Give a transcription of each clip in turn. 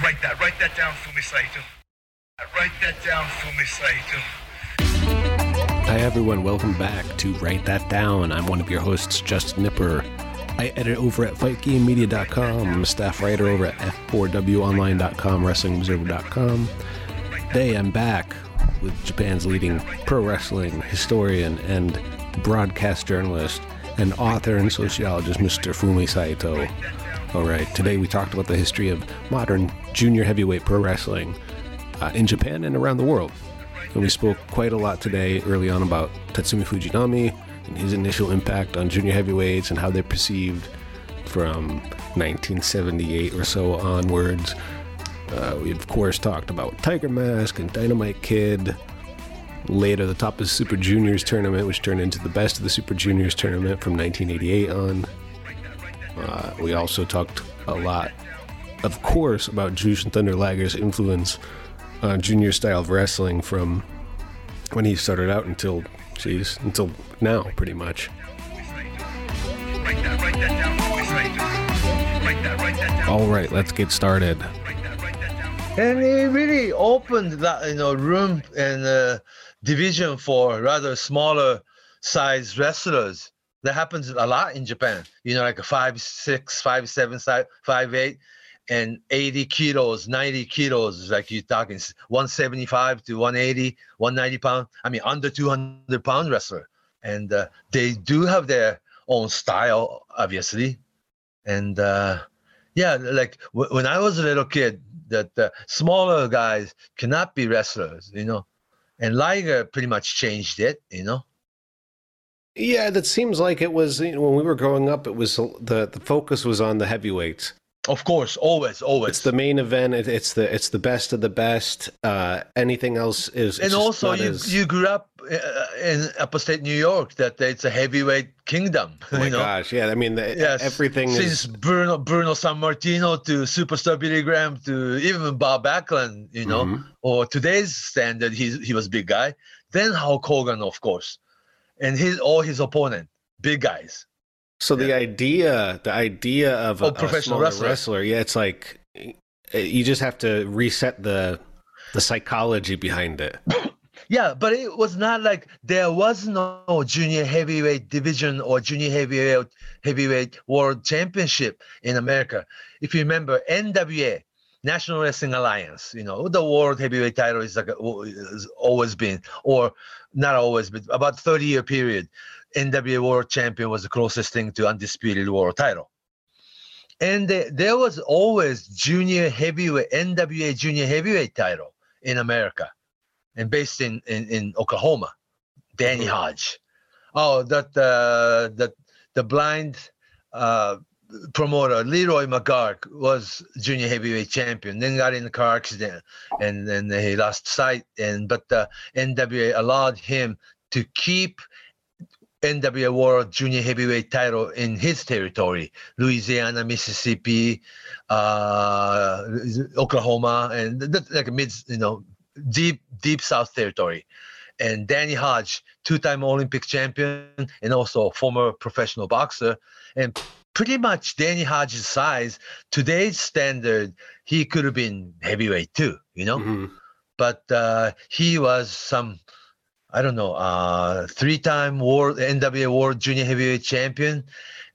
Write that, write that down for me, Saito. Write that down for me, Saito. Hi, everyone. Welcome back to Write That Down. I'm one of your hosts, Justin Nipper. I edit over at FightGameMedia.com. I'm a staff writer over at F4WOnline.com, WrestlingObserver.com. Today, I'm back with Japan's leading pro wrestling historian and broadcast journalist and author and sociologist, Mr. Fumi Saito. All right, today we talked about the history of modern junior heavyweight pro wrestling uh, in Japan and around the world. And we spoke quite a lot today early on about Tatsumi Fujinami and his initial impact on junior heavyweights and how they're perceived from 1978 or so onwards. Uh, we, of course, talked about Tiger Mask and Dynamite Kid. Later, the top of the Super Juniors tournament, which turned into the best of the Super Juniors tournament from 1988 on. Uh, we also talked a lot, of course, about Jushin Thunder Liger's influence on junior style of wrestling from when he started out until, geez, until now, pretty much. All right, let's get started. And it really opened that you know room and uh, division for rather smaller size wrestlers that happens a lot in japan you know like a five six five seven five eight and 80 kilos 90 kilos like you're talking 175 to 180 190 pound i mean under 200 pound wrestler and uh, they do have their own style obviously and uh, yeah, like w- when I was a little kid, that uh, smaller guys cannot be wrestlers, you know, and Liger pretty much changed it, you know. Yeah, that seems like it was you know, when we were growing up. It was the the focus was on the heavyweights. Of course, always, always. It's the main event. It, it's the it's the best of the best. Uh, anything else is and also, you as- you grew up uh, in upstate New York, that it's a heavyweight kingdom. Oh my you know? gosh! Yeah, I mean, the, Yes, everything since is. Bruno Bruno Sammartino to superstar Billy Graham to even Bob Backlund, you know, Mhm. or today's standard, he he was big guy. Then Hulk Hogan, of course, and his all his opponent, big guys. So the idea, the idea of a, Oh, a professional wrestler. wrestler, yeah, it's like you just have to reset the the psychology behind it. Yeah, but it was not like there was no junior heavyweight division or junior heavyweight heavyweight world championship in America. If you remember, NWA, National Wrestling Alliance, you know, the world heavyweight title is like a, always been, or not always, but about 30 year period, NWA world champion was the closest thing to undisputed world title. And there, there was always junior heavyweight, NWA junior heavyweight title in America and based in in, in Oklahoma, Danny Mhm. Hodge. Oh, that uh, that the blind uh, promoter Leroy McGuirk was junior heavyweight champion. Then got in a car accident, and then he lost sight. And but the NWA allowed him to keep NWA World Junior Heavyweight title in his territory, Louisiana, Mississippi, uh, Oklahoma, and that, like a mid, you know, deep, deep South territory. And Danny Hodge, two-time Olympic champion and also former professional boxer, and pretty much Danny Hodge's size, today's standard, he could have been heavyweight too, you know Mhm. but uh, he was some I don't know uh, three-time world NWA World Junior Heavyweight Champion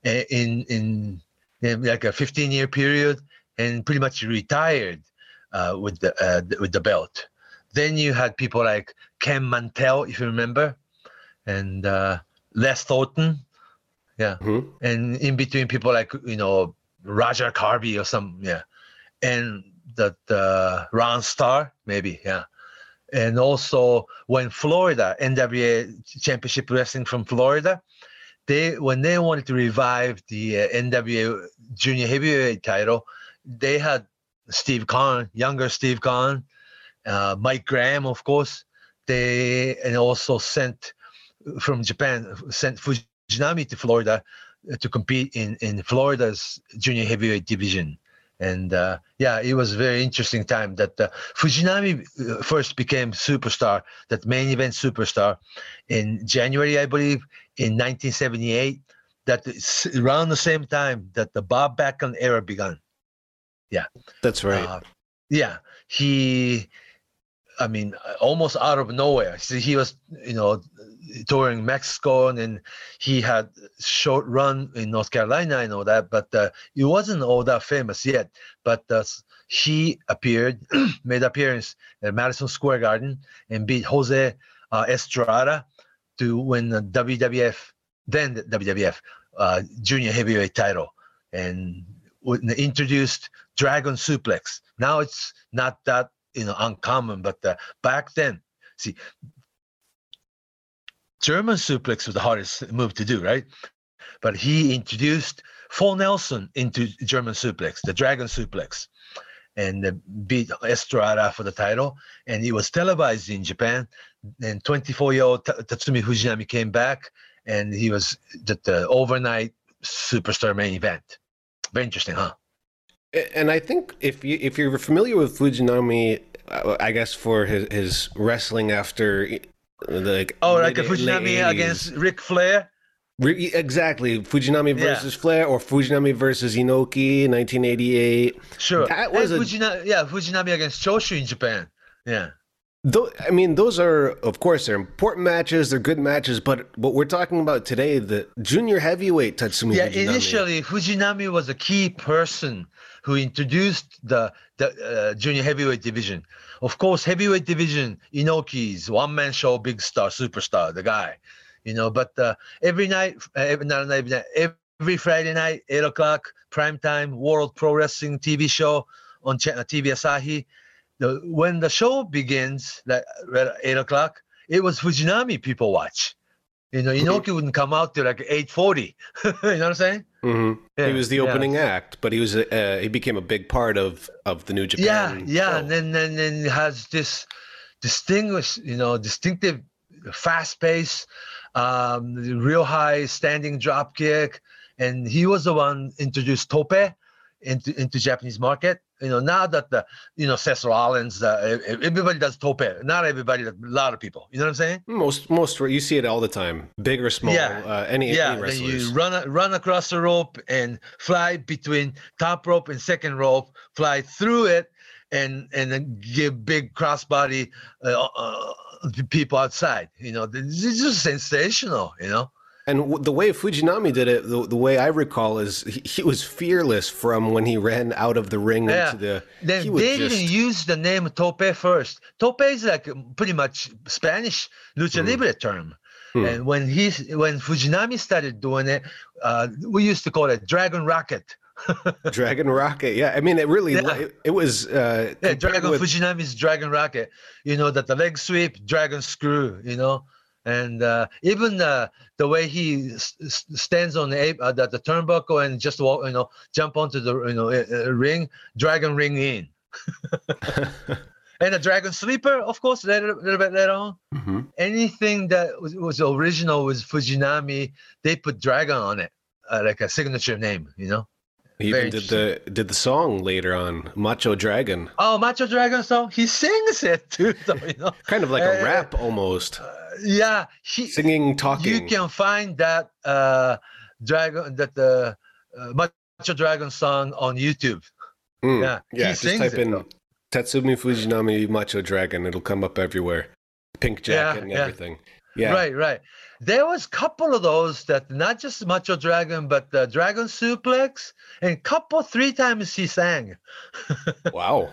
uh, in in, in like a 15-year period, and pretty much retired uh, with the uh, with the belt. Then you had people like Ken Mantell, if you remember, and uh, Les Thornton, yeah, Mhm. and in between people like you know Roger Kirby or some yeah, and that uh, Ron Starr maybe yeah, and also when Florida NWA Championship Wrestling from Florida, they when they wanted to revive the uh, NWA Junior Heavyweight title, they had Steve Keirn, younger Steve Keirn, uh, Mike Graham, of course. They and also sent from Japan sent Fujinami to Florida uh, to compete in in Florida's junior heavyweight division. And uh, yeah, it was a very interesting time that uh, Fujinami uh, first became superstar, that main event superstar, in January, I believe, in 1978. That around the same time that the Bob Backlund era began. Yeah, that's right. Uh, yeah, he, I mean, almost out of nowhere. See, he was, you know, touring Mexico, and then he had short run in North Carolina and all that, but uh, he wasn't all that famous yet. But uh, he appeared, made appearance at Madison Square Garden and beat Jose uh, Estrada to win the WWF, then the WWF uh, junior heavyweight title, and introduced Dragon Suplex. Now it's not that you know uncommon, but uh, back then, see, German suplex was the hardest move to do, right? But he introduced Full Nelson into German suplex, the Dragon suplex, and uh, beat Estrada for the title. And he was televised in Japan. And 24-year-old Tatsumi Fujinami came back, and he was the, the overnight superstar main event. Very interesting, huh? And I think if you if you're familiar with Fujinami, uh, I guess for his his wrestling after like Oh, like a Fujinami against Ric Flair. Re- exactly Fujinami Yeah. versus Flair or Fujinami versus Inoki, 1988. Sure. That was and a- Fujinami, yeah, Fujinami against Choshu in Japan. Yeah. Though I mean, those are of course they're important matches, they're good matches, but what we're talking about today, the junior heavyweight Tatsumi Yeah, Fujinami. initially Fujinami was a key person who introduced the, the uh, junior heavyweight division. Of course, heavyweight division, Inoki's one man show, big star, superstar, the guy, you know. But uh, every night, uh, every, not every night, every Friday night, eight o'clock, prime time, World Pro Wrestling TV show on Ch- TV Asahi. The, when the show begins, like at eight o'clock, it was Fujinami people watch. You know, Inoki wouldn't come out till like eight forty. you know what I'm saying? Mhm. Yeah, he was the yeah. opening act, but he was a, uh, he became a big part of of the New Japan. yeah yeah show. and then then then has this distinguished you know distinctive fast pace um real high standing drop kick and he was the one introduced tope into into japanese market you know now that the you know Seth Rollins uh, everybody does tope not everybody a lot of people you know what i'm saying most most you see it all the time, big or small. Yeah. uh, any yeah any wrestlers. you run run across the rope and fly between top rope and second rope fly through it and and then give big crossbody uh, uh, to people outside you know this is just sensational you know And w- the way Fujinami did it, the, the way I recall is he, he was fearless from when he ran out of the ring Yeah. into the. then they just, didn't use the name tope first tope is like pretty much spanish lucha Hmm. libre term Hmm. and when he when fujinami started doing it uh, we used to call it dragon rocket Dragon Rocket. Yeah, I mean, it really Yeah. it, it was. Uh, Yeah, Dragon with- Fujinami's Dragon Rocket. You know that the leg sweep, Dragon Screw. You know, and uh, even uh, the way he s- stands on the, uh, the the turnbuckle and just walk, you know, jump onto the you know uh, uh, ring, Dragon Ring in, and the Dragon Sleeper, of course, later, a little bit later on. Mhm. Anything that was, was original with Fujinami, they put Dragon on it, uh, like a signature name. You know. He even did the did the song later on, Macho Dragon, Oh, Macho Dragon song. He sings it too. You know. kind of like a Uh, rap almost, yeah he singing, talking. you can find that uh dragon that the uh, macho dragon song on youtube Mm, yeah, yeah. he Just sings type it, in though. Tatsumi Fujinami Macho Dragon. It'll come up everywhere. Pink Yeah, jacket and yeah. everything. Yeah. right right there was a couple of those that not just macho dragon but the dragon suplex and couple three times he sang Wow.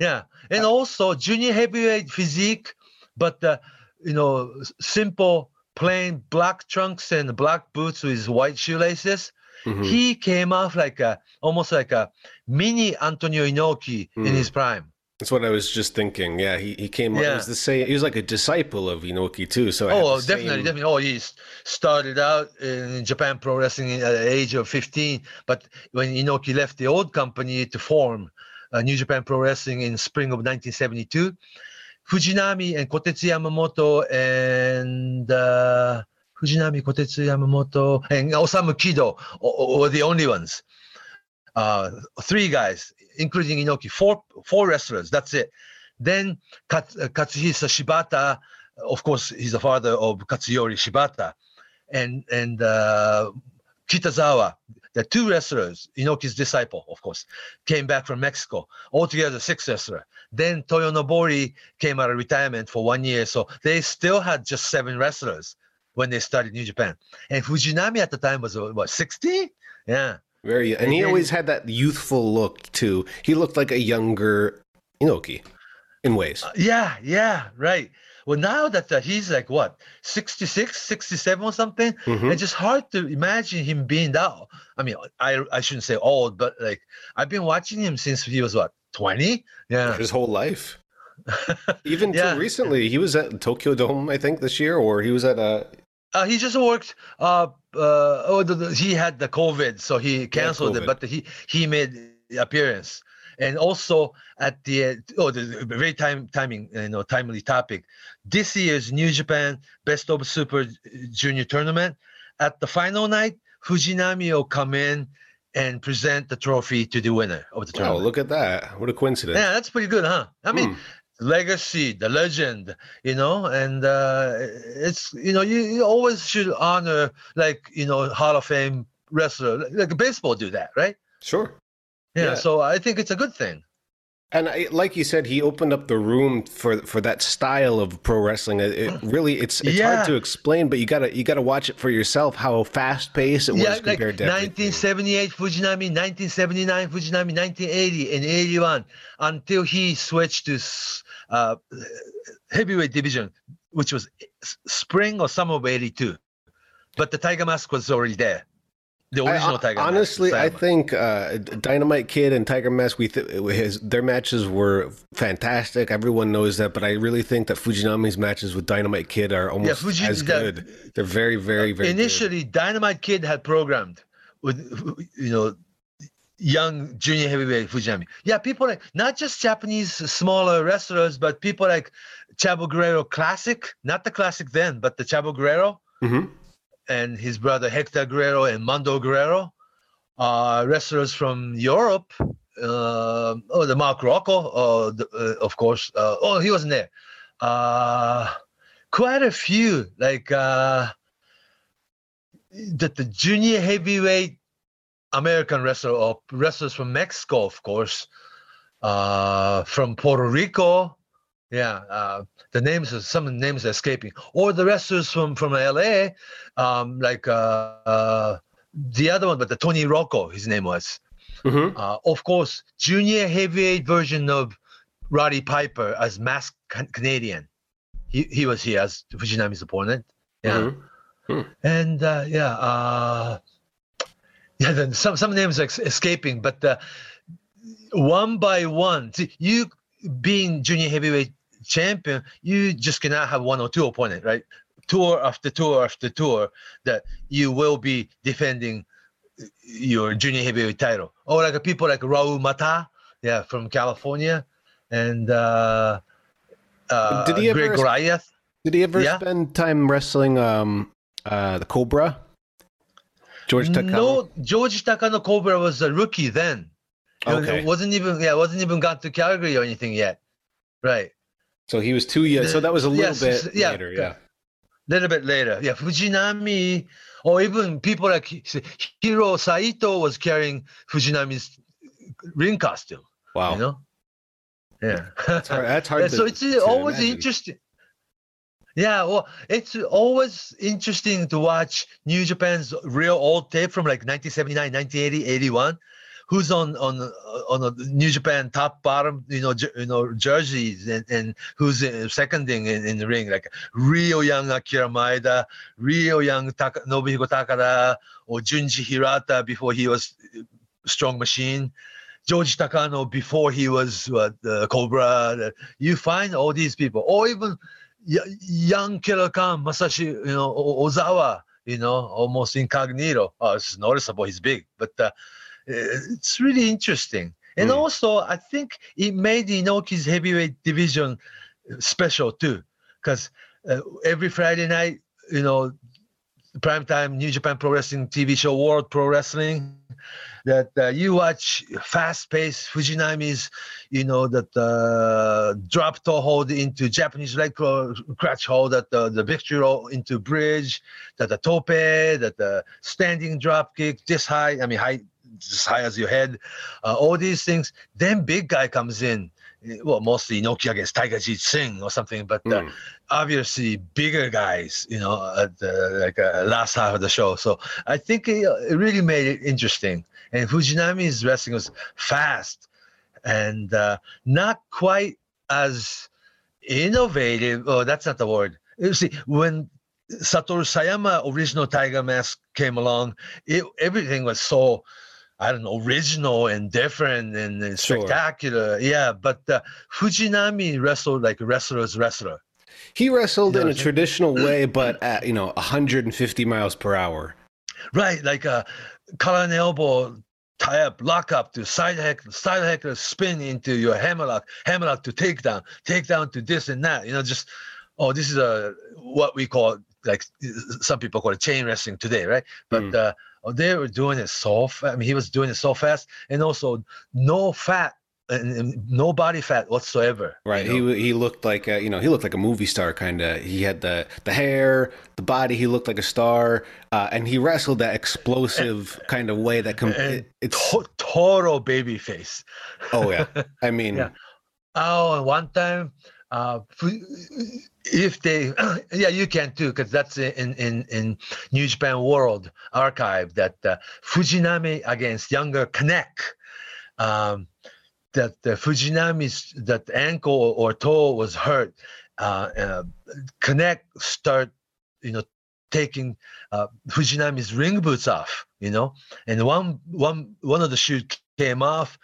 yeah and also junior heavyweight physique but the you know simple plain black trunks and black boots with white shoelaces Mhm. he came off like a almost like a mini Antonio Inoki in Mm. his prime. That's what I was just thinking. Yeah, he, he came. Yeah. was the same. He was like a disciple of Inoki too. So Oh, definitely, same- definitely. Oh, he started out in Japan Pro Wrestling at the age of 15, but when Inoki left the old company to form uh, New Japan Pro Wrestling in spring of 1972, Fujinami and Kotetsu Yamamoto and uh, Fujinami, Kotetsu Yamamoto, and Osamu Kido were the only ones. Uh, three guys, including Inoki, four four wrestlers. That's it. Then Kat, uh, Katsuhisa Shibata, of course, he's the father of Katsuyori Shibata, and and uh, Kitazawa, the two wrestlers, Inoki's disciple, of course, came back from Mexico. Altogether, six wrestlers. Then Toyonobori came out of retirement for one year, so they still had just seven wrestlers when they started New Japan. And Fujinami at the time was uh, what 60? Yeah. Very, and he always had that youthful look too. He looked like a younger Inoki in ways. Yeah, yeah, right. Well, now that uh, he's like what 66, 67 or something, Mhm. it's just hard to imagine him being that. I mean, I I shouldn't say old, but like I've been watching him since he was what 20. Yeah, His whole life. Even Yeah. till recently, he was at Tokyo Dome, I think, this year, or he was at a. uh, he just worked. Uh, uh, oh, the, the- he had the COVID, so he canceled COVID. it, but he he made appearance. And also at the oh, the very time timing, you know, timely topic. This year's New Japan Best of Super Junior Tournament. At the final night, Fujinami will come in and present the trophy to the winner of the tournament. Oh, look at that! What a coincidence! yeah, that's pretty good, huh? I mean, Hmm. Legacy, the legend, you know, and uh, it's you know you, you always should honor like you know Hall of Fame wrestler, like baseball do that, right? sure. Yeah, Yeah. so I think it's a good thing. And I, like you said, he opened up the room for for that style of pro wrestling. It, it really, it's it's Yeah. hard to explain, but you gotta you gotta watch it for yourself. How fast paced it was yeah, like compared to 1978 Fujinami, 1979 Fujinami, 1980 and 81 until he switched to uh, heavyweight division, which was spring or summer of 82. But the Tiger Mask was already there. The I- original Tiger Mask. honestly, I think uh, Dynamite Kid and Tiger Mask, we th- his their matches were fantastic. Everyone knows that, but I really think that Fujinami's matches with Dynamite Kid are almost Fuji- as good. They're very, very, very good. initially Dynamite Kid had programmed with you know young junior heavyweight Fujinami. Yeah, people like not just Japanese smaller wrestlers, but people like Chavo Guerrero Classic, not the classic then, but the Chavo Guerrero Mhm. And his brother Hector Guerrero and Mando Guerrero, uh, wrestlers from Europe. Uh, oh, the Mark Rocco, uh, the, uh, of course. Uh, oh, he wasn't there. Uh, quite a few, like uh, the, the junior heavyweight American wrestler or wrestlers from Mexico, of course, from Puerto Rico. Yeah, uh, the names are some of the names are escaping, or the wrestlers from from LA, um, like uh, uh, the other one, but the Tony Rocco, his name was. Mhm. Uh, of course, junior heavyweight version of Roddy Piper as masked Can- Canadian. He he was here as Fujinami's opponent. Yeah Mhm. and uh, yeah, uh, yeah. Then some some names are ex- escaping, but uh, one by one, see, you being junior heavyweight champion, you just cannot have one or two opponent, right? Tour after tour after tour, that you will be defending your junior heavyweight title. Or like people like Raul Mata, yeah, from California, and uh, uh, Did he ever- Greg Goliath. Did he ever Yeah. spend time wrestling um, uh, the Cobra? George Takano? No, George Takano Cobra was a rookie then. Okay. It wasn't even yeah, wasn't even got to Calgary or anything yet. Right. So he was two years. So that was a little Yes, bit yeah, later. Yeah. little bit later. Yeah, Fujinami, or even people like Hi- Hiro Saito was carrying Fujinami's ring costume. Wow. You know? Yeah. That's hard, that's hard Yeah, to, so it's always imagine. interesting. Yeah, well, it's always interesting to watch New Japan's real old tape from like 1979, 1980, 81. Who's on on on New Japan top bottom, you know, you know jerseys, and, and who's seconding in, in the ring, like real young Akira Maeda, real young Taka, Nobuhiko Takada, or Junji Hirata before he was uh, Strong Machine. George Takano before he was uh, Cobra. You find all these people, or even y- young Killer Khan, Masashi, you know, O- Ozawa, you know, almost incognito. Oh, it's noticeable. He's big, but uh, it's really interesting. And Hmm. also, I think it made Inoki's heavyweight division special too, because uh, every Friday night, you know, primetime New Japan Pro Wrestling TV show, World Pro Wrestling, that uh, you watch fast-paced Fujinami's, you know, that uh, drop toe hold into Japanese leg crutch hold, that the, the victory roll into bridge, that the tope, that the standing drop kick this high, I mean, high, as high as your head, uh, all these things. Then big guy comes in, well, mostly Inoki against Tiger Jeet Singh or something, but uh, Mm. obviously bigger guys, you know, at the like uh, last half of the show. So I think it, it really made it interesting. And Fujinami's wrestling was fast and uh, not quite as innovative. Oh, that's not the word. You see, when Satoru Sayama original Tiger Mask came along, it everything was so. I don't know, original and different and, and Sure. spectacular. Yeah, but uh, Fujinami wrestled like a wrestler's wrestler. He wrestled You know in a traditional way, but at you know 150 miles per hour. Right, like a collar and elbow tie up, lock up to side heckler, side heckler spin into your hammerlock, hammerlock to takedown, takedown to this and that. You know, just oh, this is a what we call like some people call it chain wrestling today, right? But Mm. uh, they were doing it so fast. I mean, he was doing it so fast, and also no fat and, and no body fat whatsoever. you Right. know? He he looked like a, you know he looked like a movie star kind of. He had the the hair, the body. He looked like a star, uh, and he wrestled that explosive kind of way that com- it- it's to- total baby face. oh yeah. I mean, Yeah. Oh, and one time, uh, if they, yeah, you can too, because that's in in in New Japan World Archive that uh, Fujinami against younger Kanek, um, that the Fujinami's that ankle or toe was hurt. Uh, uh, Kanek start, you know, taking uh, Fujinami's ring boots off, you know, and one one one of the shoes came off,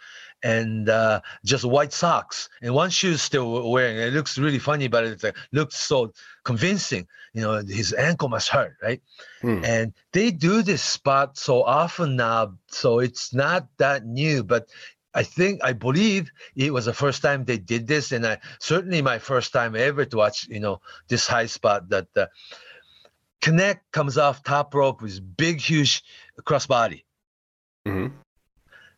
and uh, just white socks, and one shoe is still wearing. It looks really funny, but it uh, looks so convincing. You know, his ankle must hurt, right? Hmm. And they do this spot so often now, so it's not that new, but. I think I believe it was the first time they did this, and I certainly my first time ever to watch, you know, this high spot that uh, Kanek comes off top rope with big, huge crossbody. mhm.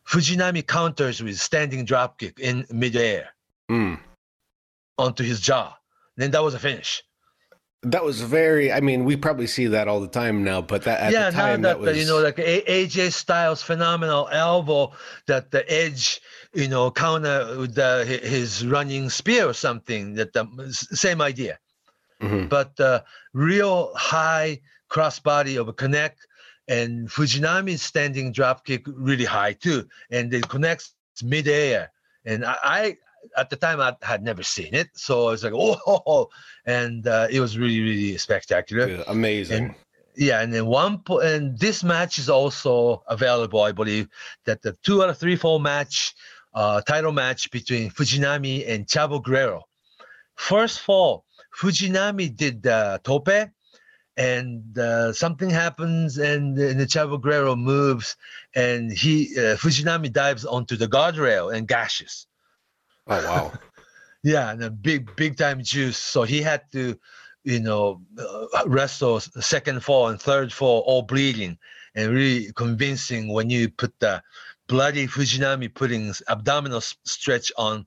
Fujinami counters with standing dropkick in midair Mm. onto his jaw. Then that was a finish. that was very. I mean, we probably see that all the time now, but that at yeah, the time now that, that, was you know, like AJ Styles phenomenal elbow that the edge, you know, counter with the, his running spear or something. That the same idea, Mhm. but uh, real high crossbody of a Kanek, and Fujinami's standing dropkick really high too, and it connects midair. And I, I at the time I had never seen it, so I was like, oh, and uh, it was really really spectacular. Yeah, amazing. Yeah, and then one po- and this match is also available, I believe, that the two out of three fall match, uh, title match between Fujinami and Chavo Guerrero. First fall, Fujinami did the tope, and uh, something happens, and, and the Chavo Guerrero moves, and he uh, Fujinami dives onto the guardrail and gashes. oh wow. Yeah, and a big, big time juice. So he had to, you know, uh, wrestle second fall and third fall, all bleeding, and really convincing when you put the bloody Fujinami putting abdominal stretch on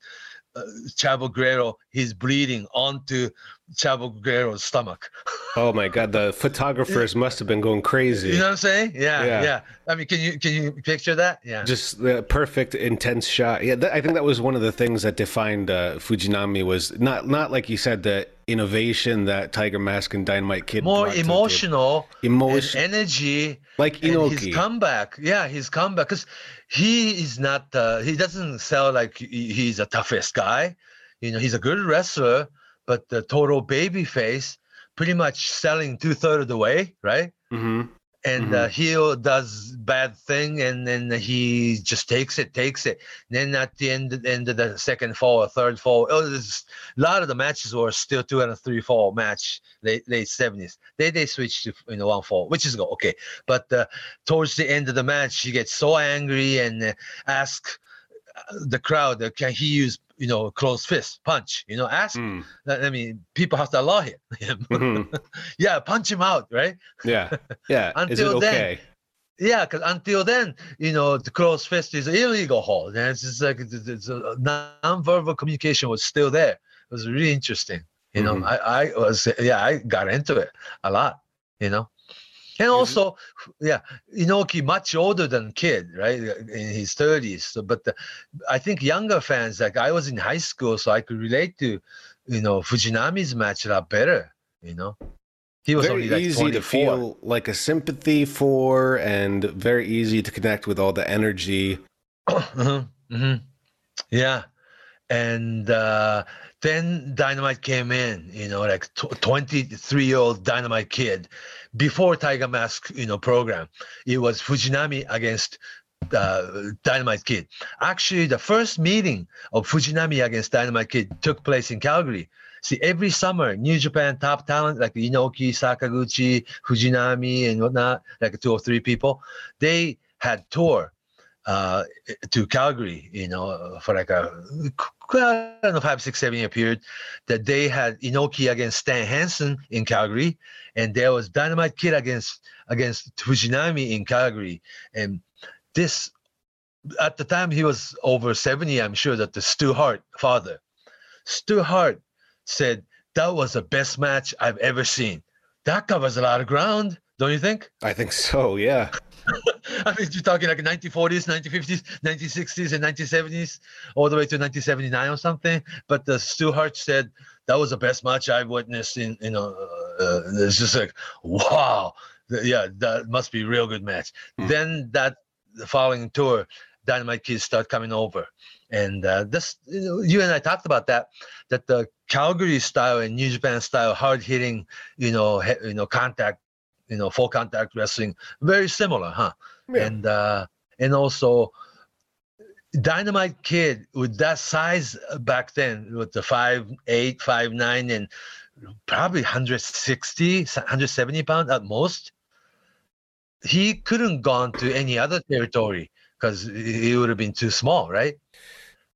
uh, Chavo Guerrero, he's bleeding onto Chavo Guerrero's stomach. Oh my god, the photographers must have been going crazy. You know what I'm saying? Yeah, Yeah. yeah. I mean, can you can you picture that? Yeah. just the perfect intense shot yeah that, i think that was one of the things that defined uh, fujinami was not not like you said the innovation that tiger mask and dynamite kid More emotional, emotion energy. like inoki his comeback yeah his comeback because he is not uh, he doesn't sound like he's the toughest guy you know he's a good wrestler but the total baby face pretty much selling two-thirds of the way right? Hmm and uh, heel does bad thing and then he just takes it takes it. Then at the end, end of the second fall or third fall oh, there's- a lot of the matches were still two and a three fall match late late 70s they they switched to you know one fall which is go- okay. But uh, towards the end of the match he gets so angry and uh, ask uh, the crowd uh, can he use you know closed fist punch you know ask Mm. i mean people have to allow him Mhm. yeah punch him out right yeah yeah Until then, okay Yeah, because until then, you know, the close fist is illegal hold. And it's just like it's, it's a non-verbal communication was still there. It was really interesting. You know, Mhm. I, I was yeah, I got into it a lot, you know. And also, yeah, Inoki much older than Kid, right? In his 30s. So, but the, I think younger fans, like I was in high school, so I could relate to, you know, Fujinami's match a lot better, you know. He was very only like easy to feel like a sympathy for and very easy to connect with all the energy hmm hmm Yeah. And uh, then Dynamite came in, you know, like 23 year old Dynamite kid before Tiger Mask, you know, program. It was Fujinami against uh, Dynamite Kid. Actually, the first meeting of Fujinami against Dynamite Kid took place in Calgary. See, every summer, New Japan top talent like Inoki, Sakaguchi, Fujinami, and whatnot, like two or three people, they had tour uh, to Calgary, you know, for like a I don't know, five, six, seven year period. That they had Inoki against Stan Hansen in Calgary, and there was Dynamite Kid against against Fujinami in Calgary, and this at the time he was over 70 i'm sure that the stu hart father. Stu hart said that was the best match i've ever seen. That covers a lot of ground don't you think? I think so yeah I mean, you're talking like 1940s, 1950s, 1960s, and 1970s, all the way to 1979 or something. But the Stu Hart said that was the best match I've witnessed in, you know, uh, it's just like, wow, yeah, that must be a real good match. Hmm. Then that the following tour, Dynamite Kids start coming over, and uh, this, you, know, you and I talked about that, that the Calgary style and New Japan style, hard hitting, you know, he, you know, contact, you know, full contact wrestling, very similar, huh? Yeah. and uh and also dynamite kid with that size back then with the five eight five nine and probably 160 170 pounds at most he couldn't gone to any other territory because he would have been too small right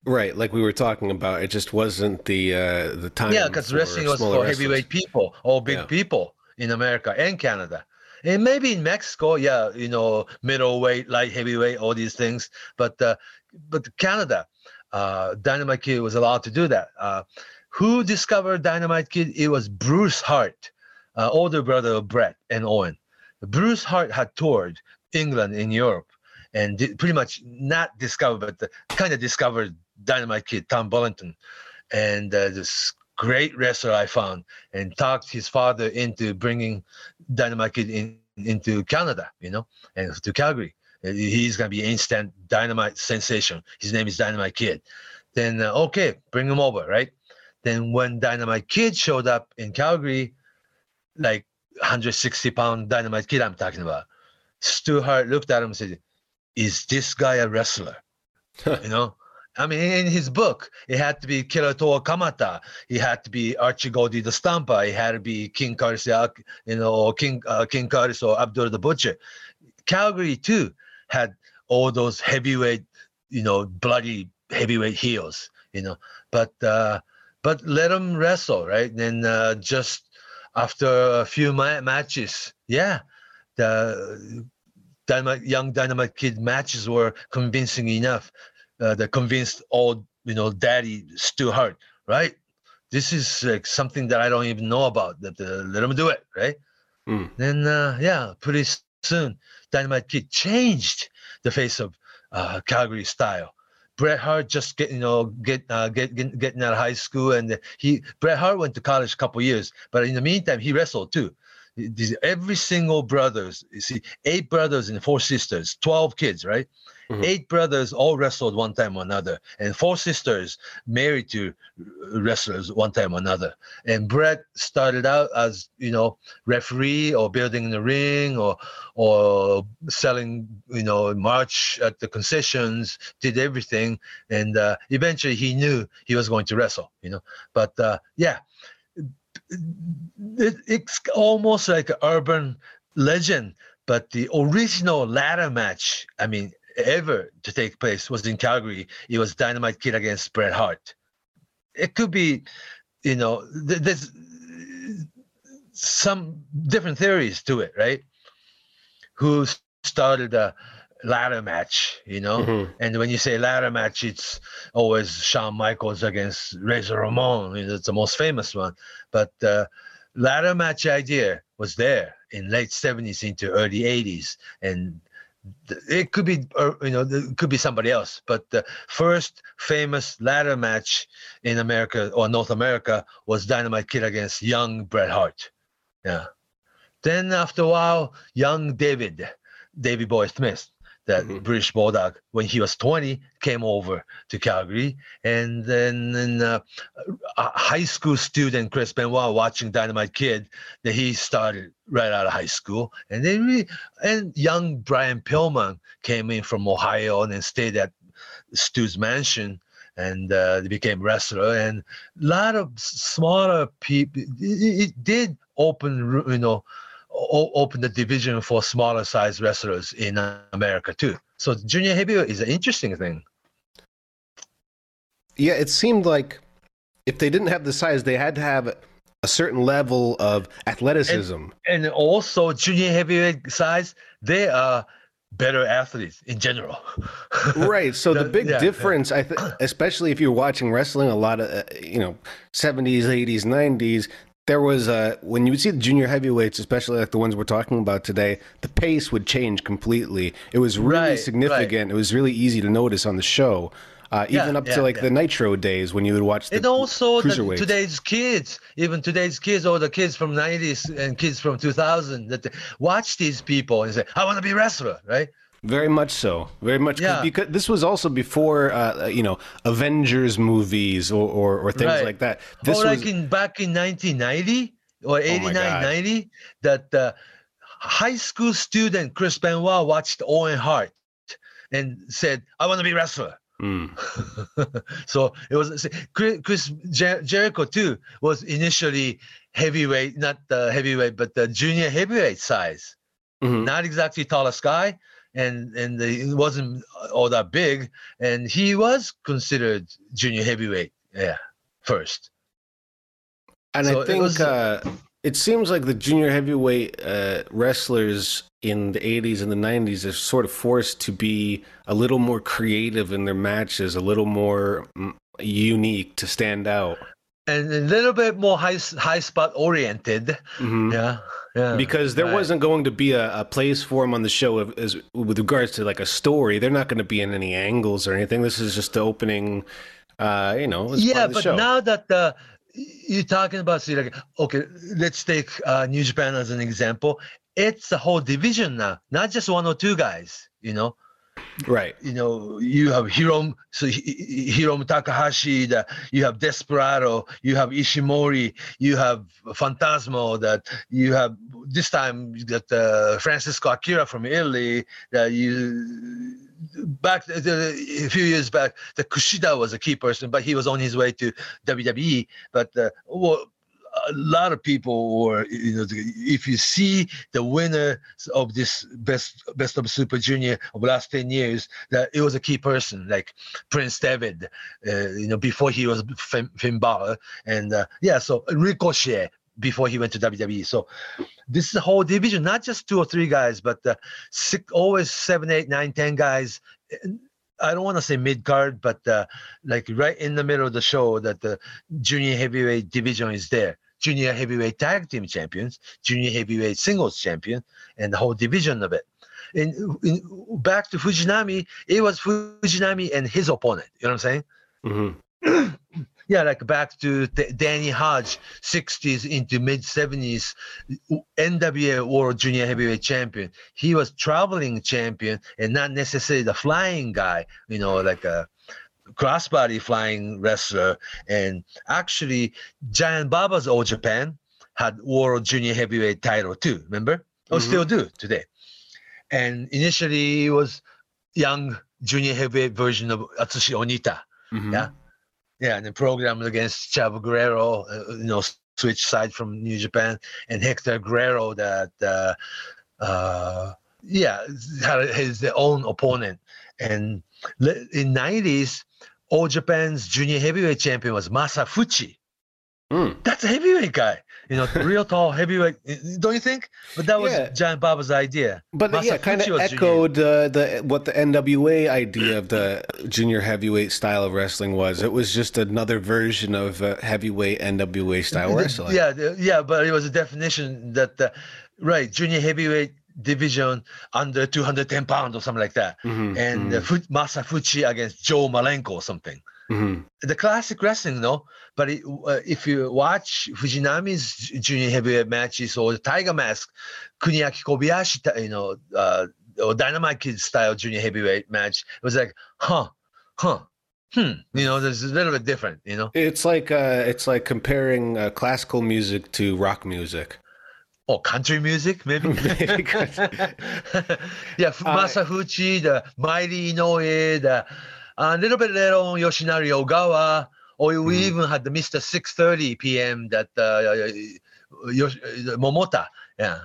right like we were talking about it just wasn't the uh the time yeah because wrestling was for wrestlers. heavyweight people or big Yeah. people in america and canada and maybe in mexico yeah you know middleweight light heavyweight all these things but uh, but canada uh dynamite kid was allowed to do that. Uh who discovered dynamite kid? It was bruce hart uh, older brother of bret and owen. Bruce hart had toured england in europe and pretty much not discovered but kind of discovered dynamite kid tom billington. And uh, this great wrestler I found and talked his father into bringing Dynamite Kid in, into Canada, you know, and to Calgary. Uh, He's gonna be instant dynamite sensation. His name is Dynamite Kid. Then uh, okay, bring him over, right? Then when Dynamite Kid showed up in Calgary, like 160 pound Dynamite Kid, I'm talking about. Stu Hart looked at him and said, "Is this guy a wrestler?" you know. I mean, in his book, it had to be Killer Tor Kamata. He had to be Archie Gouldie the Stomper. He had to be King uh, you know, or King uh, King Curtis or Abdul the Butcher. Calgary too had all those heavyweight, you know, bloody heavyweight heels, you know. But uh, but let them wrestle, right? Then uh, just after a few ma- matches, yeah, the Dynamite, young Dynamite Kid matches were convincing enough uh, that convinced old, you know, daddy Stu Hart, right? This is like something that I don't even know about. That uh, let him do it, right? Hmm. Then uh, yeah, pretty soon Dynamite Kid changed the face of uh, Calgary style. Bret Hart just get you know get uh, get, get getting out of high school, and he Bret Hart went to college a couple years, but in the meantime he wrestled too. These- Every single brothers, you see, eight brothers and four sisters, twelve kids, right? Mhm. Eight brothers all wrestled one time or another, and four sisters married to wrestlers one time or another. And Bret started out as you know referee or building the ring or or selling you know march at the concessions, did everything, and uh, eventually he knew he was going to wrestle. You know, but uh, yeah, it, it's almost like an urban legend. But the original ladder match, I mean, ever to take place was in Calgary. It was Dynamite Kid against Bret Hart. It could be, you know, th- there's some different theories to it, right? Who started a ladder match, you know. Mhm. And when you say ladder match, it's always Shawn Michaels against Razor Ramon. You know, it's the most famous one. But the ladder match idea was there in late 70s into early 80s. And it could be, uh, you know, it could be somebody else. But the first famous ladder match in America or North America was Dynamite Kid against young Bret Hart. Yeah. Then after a while, young David, Davy Boy Smith, that Mhm. British Bulldog, when he was 20, came over to Calgary. And then then, uh, a high school student, Chris Benoit, watching Dynamite Kid, that he started right out of high school. And then really, and young Brian Pillman came in from Ohio and then stayed at Stu's mansion and uh, they became wrestler and a lot of smaller people it, it did open you know o- open the division for smaller size wrestlers in america too so junior heavyweight is an interesting thing Yeah, it seemed like if they didn't have the size, they had to have a certain level of athleticism. and also junior heavyweight size they are better athletes in general right. So the The- big yeah, yeah. difference, I think, especially if you're watching wrestling, a lot of uh, you know, 70s, 80s, 90s. There was uh, when you would see the junior heavyweights, especially like the ones we're talking about today, the pace would change completely. It was really Right, right. significant. It was really easy to notice on the show, uh, Yeah, even up yeah, to like yeah. the Nitro days when you would watch the and also the, today's kids even today's kids or the kids from 90s and kids from 2000 that watch these people and say i want to be a wrestler right Very much so. Very much Yeah. because this was also before uh, you know Avengers movies or or, or things Right. like that. This or was like in back in 1990 or 89 God. 90 that the high school student chris benoit watched owen hart and said i want to be a wrestler Mm, so it was chris, chris Jer- jericho too was initially heavyweight not the heavyweight but the junior heavyweight size mhm. not exactly tallest guy and and the, he wasn't all that big and he was considered junior heavyweight yeah first and so I it think was- uh, it seems like the junior heavyweight uh, wrestlers in the 80s and the 90s are sort of forced to be a little more creative in their matches, a little more mm, unique to stand out. and a little bit more high high spot oriented. Mhm. Yeah, yeah. because there right. wasn't going to be a, a place for them on the show of, as with regards to like a story. They're not going to be in any angles or anything. This is just the opening. Uh, you know, it's part yeah, of the but show. now that the you're talking about, see, like, okay, let's take uh, New Japan as an example. It's a whole division now, not just one or two guys. You know, right? you know, you have Hirom, so Hi- Hi- Takahashi, that you have Desperado, you have Ishimori, you have Phantasmo, that you have this time you got uh, Francisco Akira from Italy, that you back the- a few years back, the Kushida was a key person, but he was on his way to WWE. But uh, well, a lot of people or you know, if you see the winner of this best best of Super Junior of the last ten years, that it was a key person like Prince Devitt, uh, you know, before he was Finn, Finn Balor, and uh, yeah, so Ricochet before he went to WWE. So this is a whole division, not just two or three guys, but uh, six, always seven, eight, nine, ten guys. I don't want to say mid card, but uh, like right in the middle of the show, that the junior heavyweight division is there. Junior heavyweight tag team champions, junior heavyweight singles champion, and the whole division of it. In, in back to Fujinami, it was Fujinami and his opponent. You know what I'm saying? hmm yeah, like back to Danny Hodge, 60s into mid 70s, NWA World Junior Heavyweight Champion. He was traveling champion and not necessarily the flying guy, you know, like a crossbody flying wrestler. And actually, Giant Baba's All Japan had World Junior Heavyweight title too, remember? Or Mhm. still do today. And initially, it was young junior heavyweight version of Atsushi Onita. hmm Yeah. Yeah, and then programmed against Chavo Guerrero, uh, you know, switch side from New Japan, and Hector Guerrero that, uh, uh, yeah, had his own opponent. And in 90s, All Japan's junior heavyweight champion was Masa Fuchi. Mm. That's a heavyweight guy. you know, real tall heavyweight. Don't you think? But that was Yeah. Giant Baba's idea. But yeah, kind of Masa Fuchi echoed uh, the what the NWA idea of the junior heavyweight style of wrestling was. It was just another version of uh, heavyweight NWA style wrestling. Yeah, yeah, but it was a definition that the right junior heavyweight division under 210 pounds or something like that, Mhm, and uh, Fu- Masa Fuchi against Joe Malenko or something. mhm. The classic wrestling, no. But it, uh, if you watch Fujinami's junior heavyweight matches or the Tiger Mask, Kuniaki Kobayashi, you know, uh, or Dynamite Kid style junior heavyweight match, it was like, huh, huh, hmm. You know, there's a little bit different. You know. It's like uh, it's like comparing uh, classical music to rock music. Or country music maybe? Yeah Uh, Masa Fuchi the mighty inoue the a little bit later on yoshinari ogawa. Or we Mhm. even had the mr 630 pm that uh, Yosh- uh, momota. Yeah.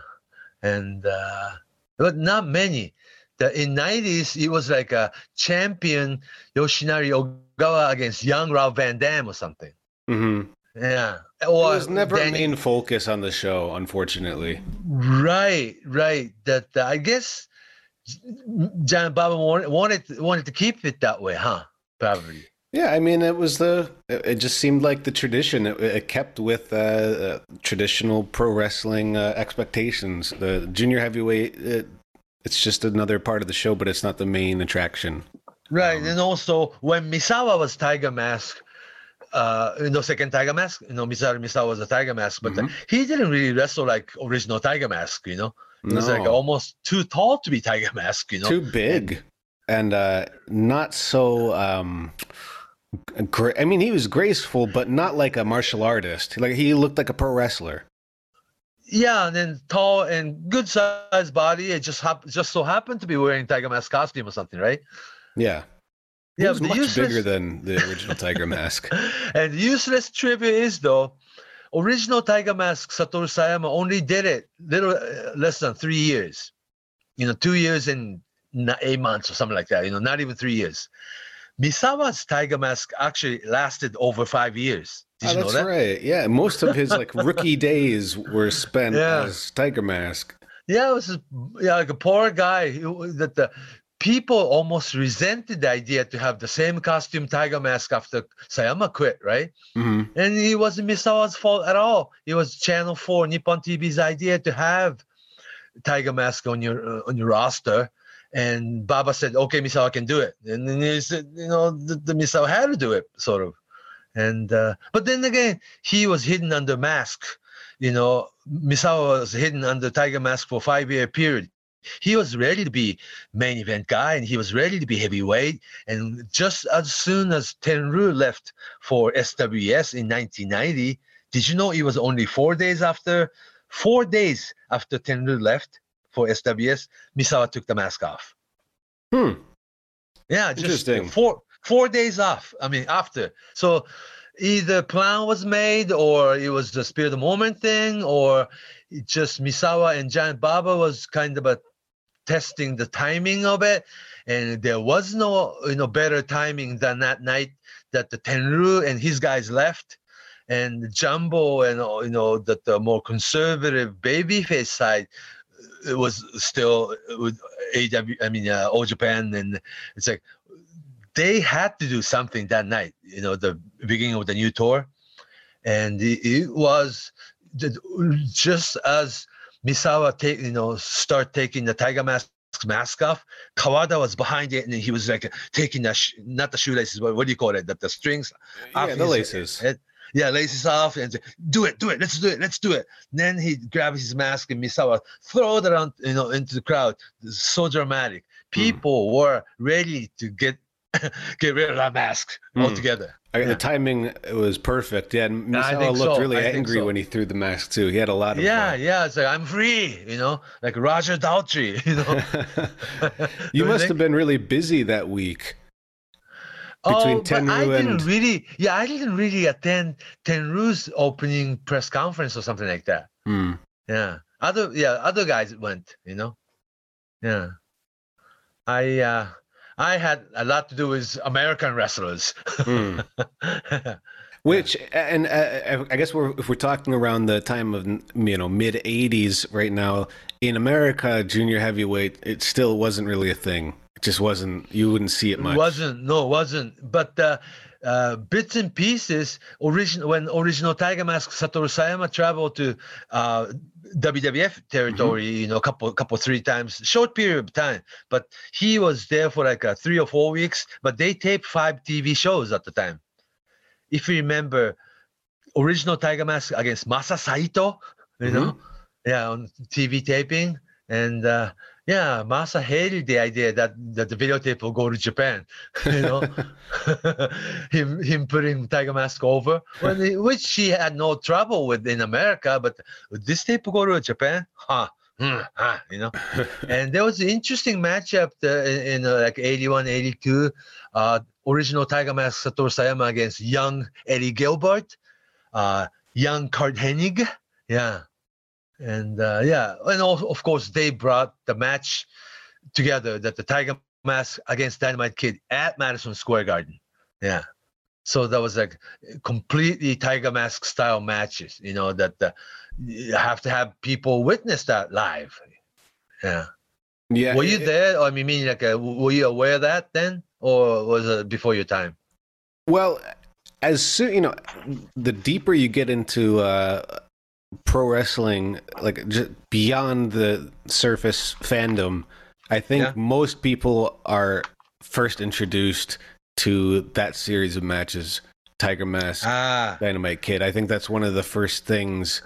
And uh but not many. The, in 90s it was like a champion yoshinari ogawa against young rob van dam or something. Hmm yeah It was never a Danny- main focus on the show, unfortunately. Right, right. That uh, I guess Giant Baba wanted, wanted wanted to keep it that way, huh? Probably. Yeah, I mean, it was the. It it just seemed like the tradition. It, it kept with uh, uh, traditional pro wrestling uh, expectations. The junior heavyweight, it, it's just another part of the show, but it's not the main attraction. Right, Um, and also when Misawa was Tiger Mask, uh, you know, second Tiger Mask, you know, Misawa Misawa was a Tiger Mask, but uh, Mhm. he didn't really wrestle like original Tiger Mask, you know. He was like almost too tall to be Tiger Mask, you know. Too big, and uh, not so. Um, gra- I mean, he was graceful, but not like a martial artist. Like he looked like a pro wrestler. Yeah, and then tall and good sized body. It just hap- just so happened to be wearing Tiger Mask costume or something, right? Yeah, Yeah, was much useless- bigger than the original Tiger Mask. and useless trivia is though, original Tiger Mask Satoru Sayama only did it little uh, less than three years. You know, two years and eight months or something like that. You know, not even three years. Misawa's Tiger Mask actually lasted over five years. Did Oh, you know that? that's that? right. Yeah, most of his like rookie days were spent Yeah. as Tiger Mask. Yeah, it was yeah, like a poor guy who, that the people almost resented the idea to have the same costume Tiger Mask after Sayama quit, right? hmm And it wasn't Misawa's fault at all. It was Channel 4 Nippon TV's idea to have Tiger Mask on your uh, on your roster. And Baba said, "Okay, Misawa can do it." And then he said, "You know, the, the Misawa had to do it, sort of." And uh, but then again, he was hidden under mask. You know, Misawa was hidden under Tiger Mask for five year period. He was ready to be main event guy, and he was ready to be heavyweight. And just as soon as Tenryu left for SWS in 1990. Did you know it was only four days after, four days after Tenryu left for SWS, Misawa took the mask off. Hmm. Yeah, just Interesting. four four days off. I mean, after. So either plan was made, or it was the spirit of the moment thing, or just Misawa and Giant Baba was kind of a testing the timing of it, and there was no you know better timing than that night that the Tenryu and his guys left. And Jumbo and uh, you know that the more conservative babyface side uh, it was still with AW, I mean, uh, All Japan, and it's like they had to do something that night. You know, the beginning of the new tour, and it, it was just as Misawa take, you know, start taking the Tiger Mask mask off. Kawada was behind it, and he was like taking the sh- not the shoelaces, but what do you call it? That the strings. off Yeah, the laces. head. Yeah, laces off and say, do it, do it, let's do it, let's do it. then he grabs his mask and Misawa throw it around, you know, into the crowd. So dramatic. People were ready to get get rid of that mask Hmm. altogether. I- Yeah. The timing was perfect. Yeah, and Misawa looked so. really I angry so. when he threw the mask too. He had a lot of. Yeah, yeah. It's like I'm free, you know, like Roger Daltrey, you know. you must have been really busy that week. between oh, but I Tenryu didn't and- really, yeah, I didn't really attend Tenryu's opening press conference or something like that. Hmm. Yeah. Other yeah, other guys went, you know. Yeah. I uh I had a lot to do with American wrestlers. Hmm. Which and uh, I guess we're if we're talking around the time of you know mid '80s right now in America, junior heavyweight it still wasn't really a thing. It just wasn't. You wouldn't see it much. It wasn't no, it wasn't. But uh, uh, bits and pieces. Origin when original Tiger Mask Satoru Sayama traveled to uh, WWF territory, Mm-hmm. you know, a couple, couple, three times, short period of time. But he was there for like uh, three or four weeks. But they taped five TV shows at the time. If you remember, original Tiger Mask against Masa Saito, you know, Mm-hmm. yeah, on TV taping, and uh, yeah, Masa hated the idea that that the videotape will go to Japan, you know, him him putting Tiger Mask over, when he- which he had no trouble with in America, but would this tape go to Japan? Huh. Hmm, huh, you know, and there was an interesting matchup the, in, in uh, like 81, 82. Uh, original Tiger Mask Satoru Sayama against young Eddie Gilbert, uh, young Curt Hennig. Yeah. And uh, yeah, and also, of course, they brought the match together that the Tiger Mask against Dynamite Kid at Madison Square Garden. Yeah. So that was like completely Tiger Mask style matches, you know, that uh, you have to have people witness that live. Yeah. yeah. Were you it- there? I mean, like, uh, were you aware of that then? Or was it before your time? Well, as soon you know, the deeper you get into uh, pro wrestling, like just beyond the surface fandom, I think Yeah. most people are first introduced to that series of matches, Tiger Mask, Ah. Dynamite Kid. I think that's one of the first things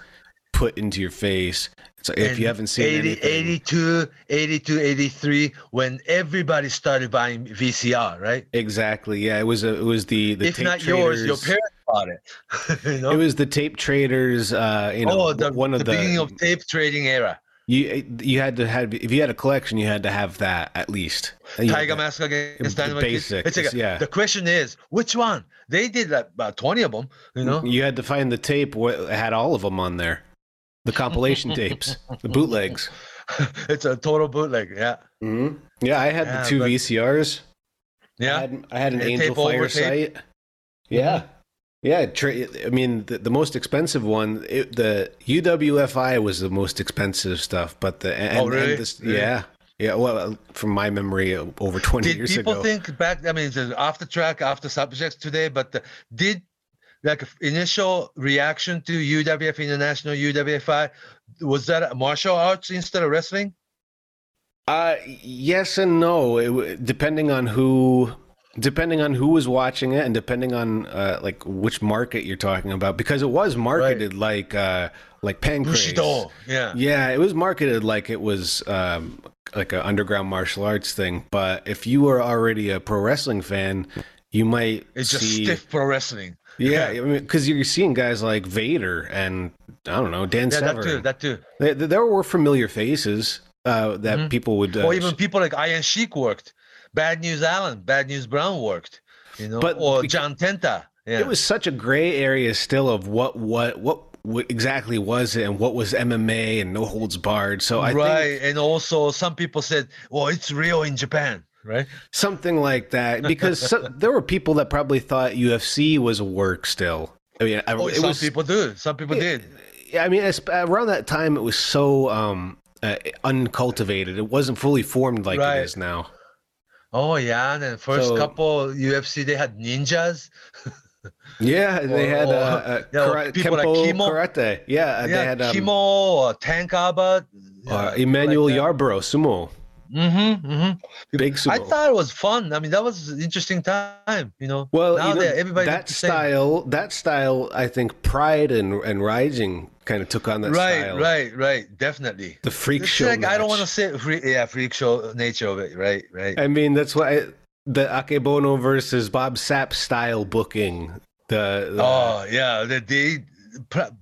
put into your face. So if you haven't seen 80, anything, 82, 82, 83, when everybody started buying VCR, right? exactly, yeah, it was a, it was the the if not yours, your parents bought it. you know? It was the tape traders. Uh, you know, oh, the, one of the the, beginning of tape trading era. You you had to have if you had a collection, you had to have that at least. You Tiger Mask against Dynamite basics, It's like, yeah. The question is, which one? They did like about 20 of them, you know? You had to find the tape it had all of them on there, the compilation tapes, the bootlegs. it's a total bootleg. Yeah. hmm Yeah, I had Yeah, the two but- VCRs. I Yeah. had, I had an Angelfire site. Yeah. Yeah, tra- I mean the, the most expensive one, it, the UWFI was the most expensive stuff, but the and, Oh, really? this- Really? yeah, yeah. Well, from my memory, uh, over twenty Did years people ago. People think back? I mean, it's off the track, off the subjects today, but the, did like initial reaction to UWF International UWFI was that martial arts instead of wrestling? Uh, yes and no. It, depending on who, depending on who was watching it, and depending on uh, like which market you're talking about, because it was marketed like uh, like pancrase. Bushido. Yeah. Yeah, it was marketed like it was um, like an underground martial arts thing. But if you were already a pro wrestling fan, you might It's just see. stiff pro wrestling. Yeah, I mean, because you're seeing guys like Vader and I don't know Dan Yeah, that too. That too. There- there were familiar faces uh, that people would. Uh, or even people like Iron Sheik worked. Bad News Allen, Bad News Brown worked. You know, But or John Tenta. Yeah. It was such a gray area still of what what what, what exactly was it and what was MMA and no holds barred. So I right. think and also some people said, well, it's real in Japan, right? something like that because so, there were people that probably thought UFC was a work still. I mean, I, Oh, it some was. people do. Some people did. Yeah, I mean, around that time, it was so um, uh, uncultivated. It wasn't fully formed like Right. it is now. Oh yeah, and then first So- couple UFC they had ninjas. Yeah, they had Or- uh, uh, yeah, or kara- people like Kimo. karate. Yeah, uh, they yeah, had um, Kimo or Tank Abbott. uh, Emmanuel like. Yarborough, sumo, Mm-hmm, mm-hmm. big. I thought it was fun. I mean, that was an interesting time. You know. Well, now you know, that everybody that style, that style, I think Pride and and Rizin kind of took on that Right, style. right, right. Definitely. The freak It's show. like, I don't want to say, free, yeah, freak show nature of it. Right, right. I mean, that's why the Akebono versus Bob Sapp style booking. The, the oh yeah, they, they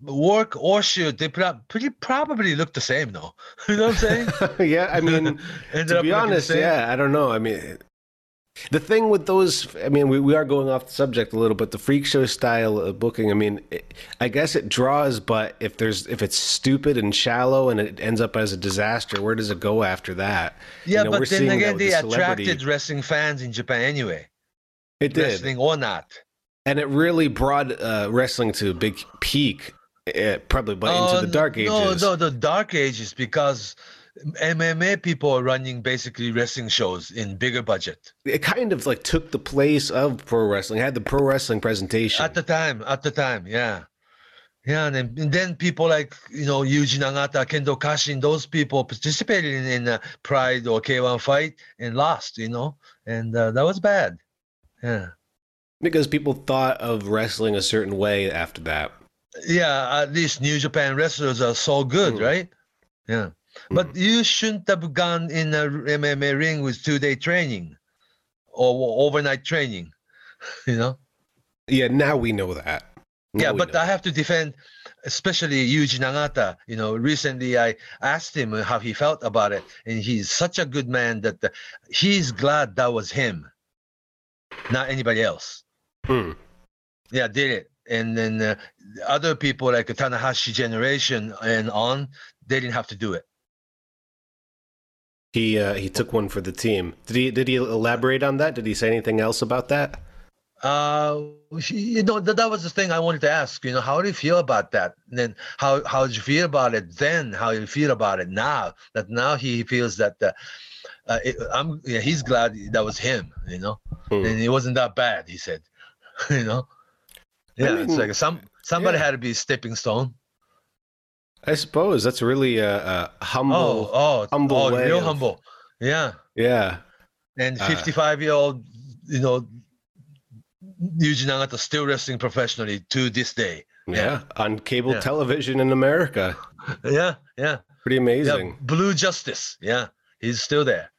work or shoot. They pretty probably look the same, though. you know what I'm saying? yeah, I mean, to be honest, yeah, I don't know. I mean, the thing with those, I mean, we, we are going off the subject a little, but the freak show style of booking, I mean, it, I guess it draws, but if there's if it's stupid and shallow and it ends up as a disaster, where does it go after that? You Yeah, know, we're but then again, they the attracted wrestling fans in Japan anyway, It did, wrestling or not. And it really brought uh, wrestling to a big peak, uh, probably but into Uh, the dark ages. No, no, the dark ages because MMA people are running basically wrestling shows in bigger budget It kind of like took the place of pro wrestling. Had the pro wrestling presentation. at the time. At the time, yeah, yeah, and then, and then people like you know Yuji Nagata, Kendo Kashin, those people participated in, in a Pride or K1 fight and lost, you know, and uh, that was bad. Yeah. Because people thought of wrestling a certain way after that. yeah, at least New Japan wrestlers are so good, Mm. right? Yeah. But you shouldn't have gone in a MMA ring with two day training or overnight training, you know? Yeah, now we know that. Now yeah, but I have to defend, especially Yuji Nagata. You know, recently I asked him how he felt about it, and he's such a good man that uh, he's glad that was him, not anybody else. Hmm. yeah did it and then uh, other people like the tanahashi generation and on they didn't have to do it He uh, he took one for the team. Did he did he elaborate on that? Did he say anything else about that? uh you know that, that was the thing i wanted to ask you know how do you feel about that and then how how did you feel about it then how you feel about it now that now he feels that uh, uh, it, i'm yeah, he's glad that was him you know Hmm. and it wasn't that bad he said you know yeah it's mean, like some somebody yeah. had to be a stepping stone I suppose that's really a, a humble. oh oh humble oh way real of- humble yeah Yeah, and Uh, 55 year old you know Yuji Nagata still wrestling professionally to this day yeah, on cable Yeah. television in America. yeah yeah Pretty amazing. yeah amazing. blue justice yeah he's still there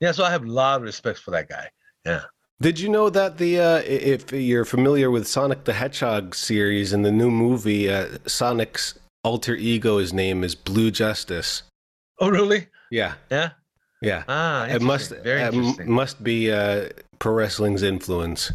yeah so i have a lot of respect for that guy yeah Did you know that the uh, if you're familiar with Sonic the Hedgehog series in the new movie, uh, Sonic's alter ego's name is Blue Justice. oh really Yeah, yeah yeah. ah It must very m- must be uh, pro wrestling's influence.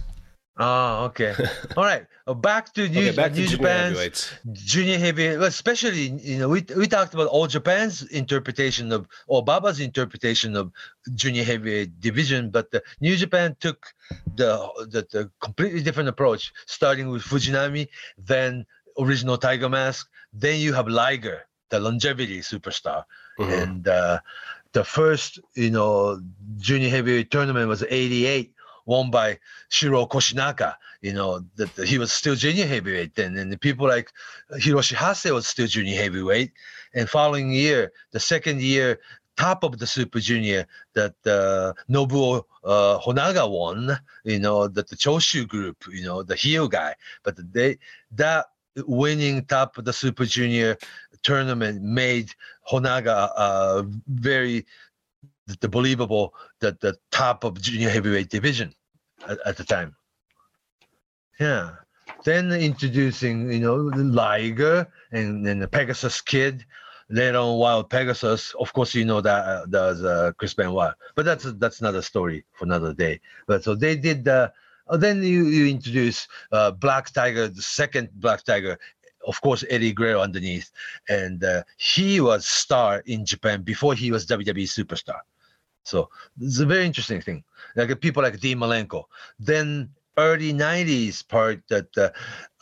Oh okay all right uh, back to new, Okay, back to new junior japan's heavyweights. junior heavy, especially you know, we we talked about all Japan's interpretation of or Baba's interpretation of junior heavyweight division, but the New Japan took the, the the completely different approach, starting with Fujinami, then original Tiger Mask, then you have Liger, the longevity superstar, Mhm. and uh, the first you know junior heavyweight tournament was '88, won by Shiro Koshinaka. You know that he was still junior heavyweight then, and the people like Hiroshi Hase was still junior heavyweight. And following year, the second year, top of the Super Junior, that uh, Norio uh, Honaga won. You know that the Choshu group, you know the heel guy, but they that winning top of the Super Junior tournament made Honaga uh, very the believable that the top of junior heavyweight division at, at the time. Yeah. Then introducing, you know, the Liger and then the Pegasus Kid. Later on, Wild Pegasus. Of course, you know that uh, there's uh, Chris Benoit, but that's that's another story for another day. But so they did. Uh, then you you introduce uh, Black Tiger, the second Black Tiger, of course Eddie Guerrero underneath, and uh, he was star in Japan before he was WWE superstar. So it's a very interesting thing. Like uh, people like Dean Malenko. Then early '90s part that uh,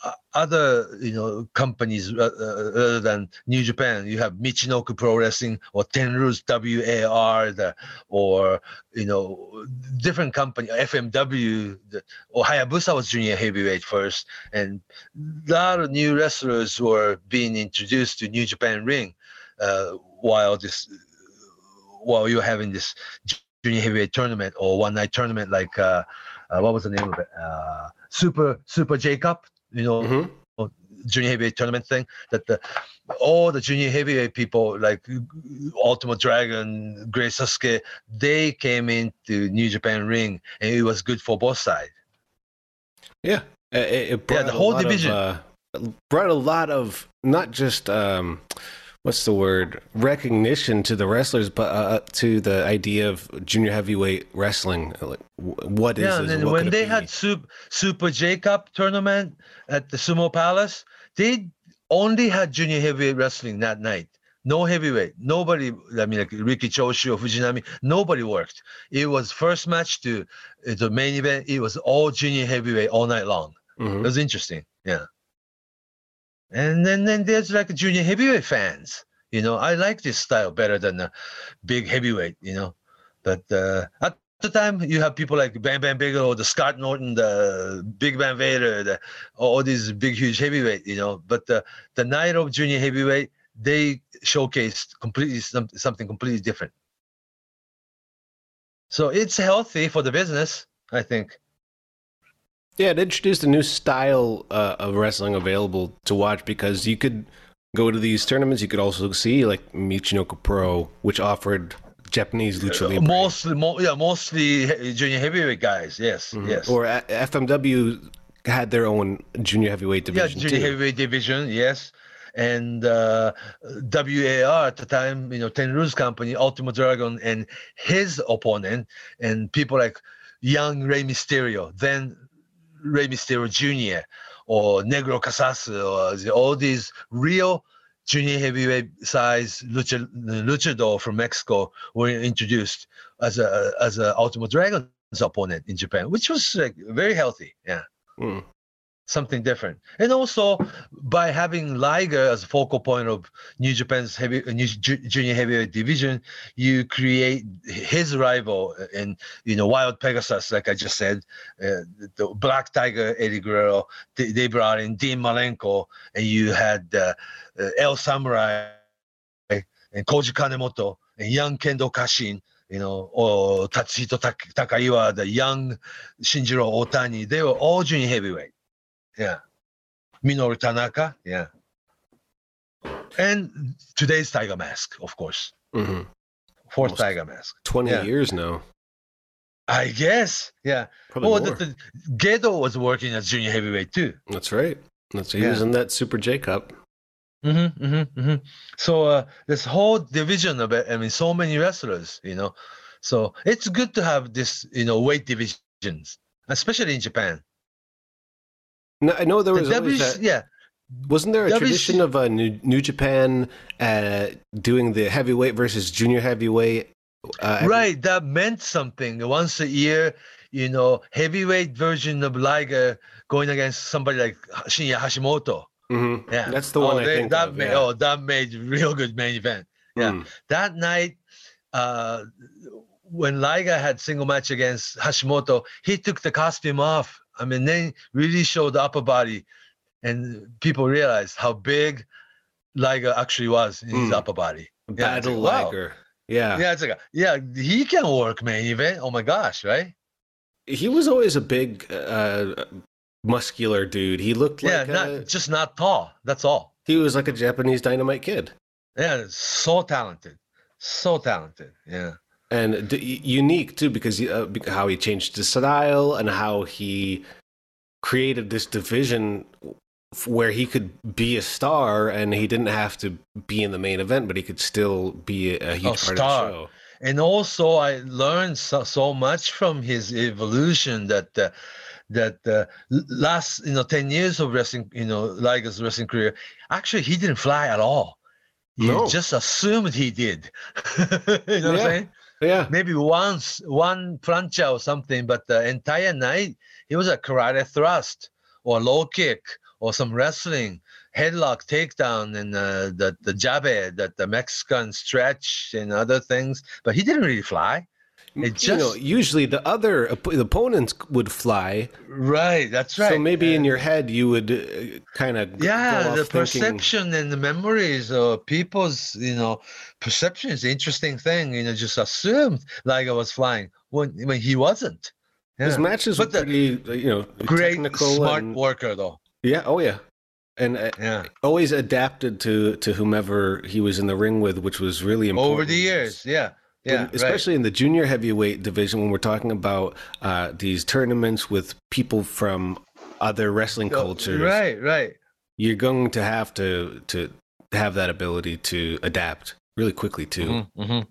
uh, other you know companies uh, uh, other than New Japan, you have Michinoku Pro Wrestling or Tenryu's WAR, the, or you know different company FMW the, or Hayabusa was junior heavyweight first, and a lot of new wrestlers were being introduced to New Japan ring uh, while this while you're having this junior heavyweight tournament or one night tournament like uh, uh, what was the name of it uh, super super j cup you know Mhm. junior heavyweight tournament thing that the all the junior heavyweight people like ultimate dragon great sasuke they came into new japan ring and it was good for both sides Yeah, it, it brought the whole lot of, division. uh, brought a lot of not just um, what's the word recognition to the wrestlers, but uh, to the idea of junior heavyweight wrestling. Like, what is yeah, this? and then What when they had Super Super J Cup tournament at the Sumo Palace, they only had junior heavyweight wrestling that night. No heavyweight. Nobody. I mean, like Riki Choshu or Fujinami. Nobody worked. It was first match to uh, the main event. It was all junior heavyweight all night long. Mhm. It was interesting. Yeah. And then then there's like junior heavyweight fans. You know, I like this style better than the big heavyweight. You know, but uh, at the time you have people like Bam Bam Bigelow, the Scott Norton, the Big Van Vader, the, all these big huge heavyweight. You know, but the the night of junior heavyweight they showcased completely some, something completely different. So it's healthy for the business, I think. Yeah, it introduced a new style uh, of wrestling available to watch because you could go to these tournaments. You could also see like Michinoku Pro, which offered Japanese lucha libre, Mostly, mo- yeah, mostly junior heavyweight guys. Yes, Mhm. yes. or A- FMW had their own junior heavyweight division. yeah, junior too. heavyweight division. Yes, and uh, WAR at the time, you know, Tenryu's Company, Ultimo Dragon, and his opponent, and people like young Rey Mysterio, then Rey Mysterio Jr. or Negro Casas, or all these real junior heavyweight size lucha, luchador from Mexico were introduced as a as a Ultimo Dragon's opponent in Japan, which was like very healthy. Yeah Mm. Something different. And also by having Liger as a focal point of New Japan's heavy uh, New junior heavyweight division, you create his rival in you know Wild Pegasus, like I just said, uh, the Black Tiger Eddie Guerrero. They, they brought in Dean Malenko, and you had uh, uh, El Samurai and Koji Kanemoto and young Kendo Kashin. You know, or Tatsuhito Tak- Takaiwa, the young Shinjiro Otani, they were all junior heavyweight. Yeah. Minoru Tanaka. Yeah. And today's Tiger Mask, of course. hmm Fourth Almost. Tiger Mask. Twenty Yeah. years now. I guess. Yeah. Probably Oh, more. the, the, Gedo was working as junior heavyweight too. That's right. That's he Yeah. was in that Super J Cup. Mm-hmm, mm-hmm, mm-hmm. So uh, this whole division of it, I mean, so many wrestlers, you know. So it's good to have this, you know, weight divisions, especially in Japan. No, I know there was always WC that. yeah, Wasn't there a tradition of uh, New, New Japan uh, doing the heavyweight versus junior heavyweight? Uh, every- right. That meant something. Once a year, you know, heavyweight version of Liger going against somebody like Shinya Hashimoto. Mhm. Yeah, That's the one oh, I they- think that of. made, yeah. Oh, that made real good main event. yeah. Mm. That night, uh, when Liger had single match against Hashimoto, he took the costume off. I mean, they really showed the upper body, and people realized how big Liger actually was in his Mm. upper body. Yeah, it's Battle like, wow. Liger. Yeah. Yeah, it's like, yeah, he can work man. even. Oh my gosh, right? he was always a big, uh, muscular dude. He looked like yeah, a- just not tall. That's all. he was like a Japanese dynamite kid. Yeah, so talented, so talented. Yeah. And d- unique too because uh, how he changed his style and how he created this division f- where he could be a star and he didn't have to be in the main event but he could still be a, a huge part star. of the show. And also I learned so, so much from his evolution that uh, that uh, last you know 10 years of wrestling you know Liger's wrestling career actually he didn't fly at all. He No. just assumed he did. You know what i'm saying yeah. Maybe once one plancha or something but the entire night he was a karate thrust or low kick or some wrestling headlock takedown and uh, the the jabe that the mexican stretch and other things but he didn't really fly it you know usually the other op- the opponents would fly. Right that's right. so maybe in your head you would uh, kind of yeah the perception and the memories of people's you know perception is an interesting thing you know just assumed like i was flying when when he wasn't. His matches were But the pretty uh, you know great smart and, worker though. Yeah oh yeah. And uh, yeah. always adapted to to whomever he was in the ring with, which was really important over the years yeah yeah And especially in the junior heavyweight division when we're talking about uh, these tournaments with people from other wrestling right. Oh, cultures. right right You're going to have to to have that ability to adapt really quickly too. Mhm, mhm.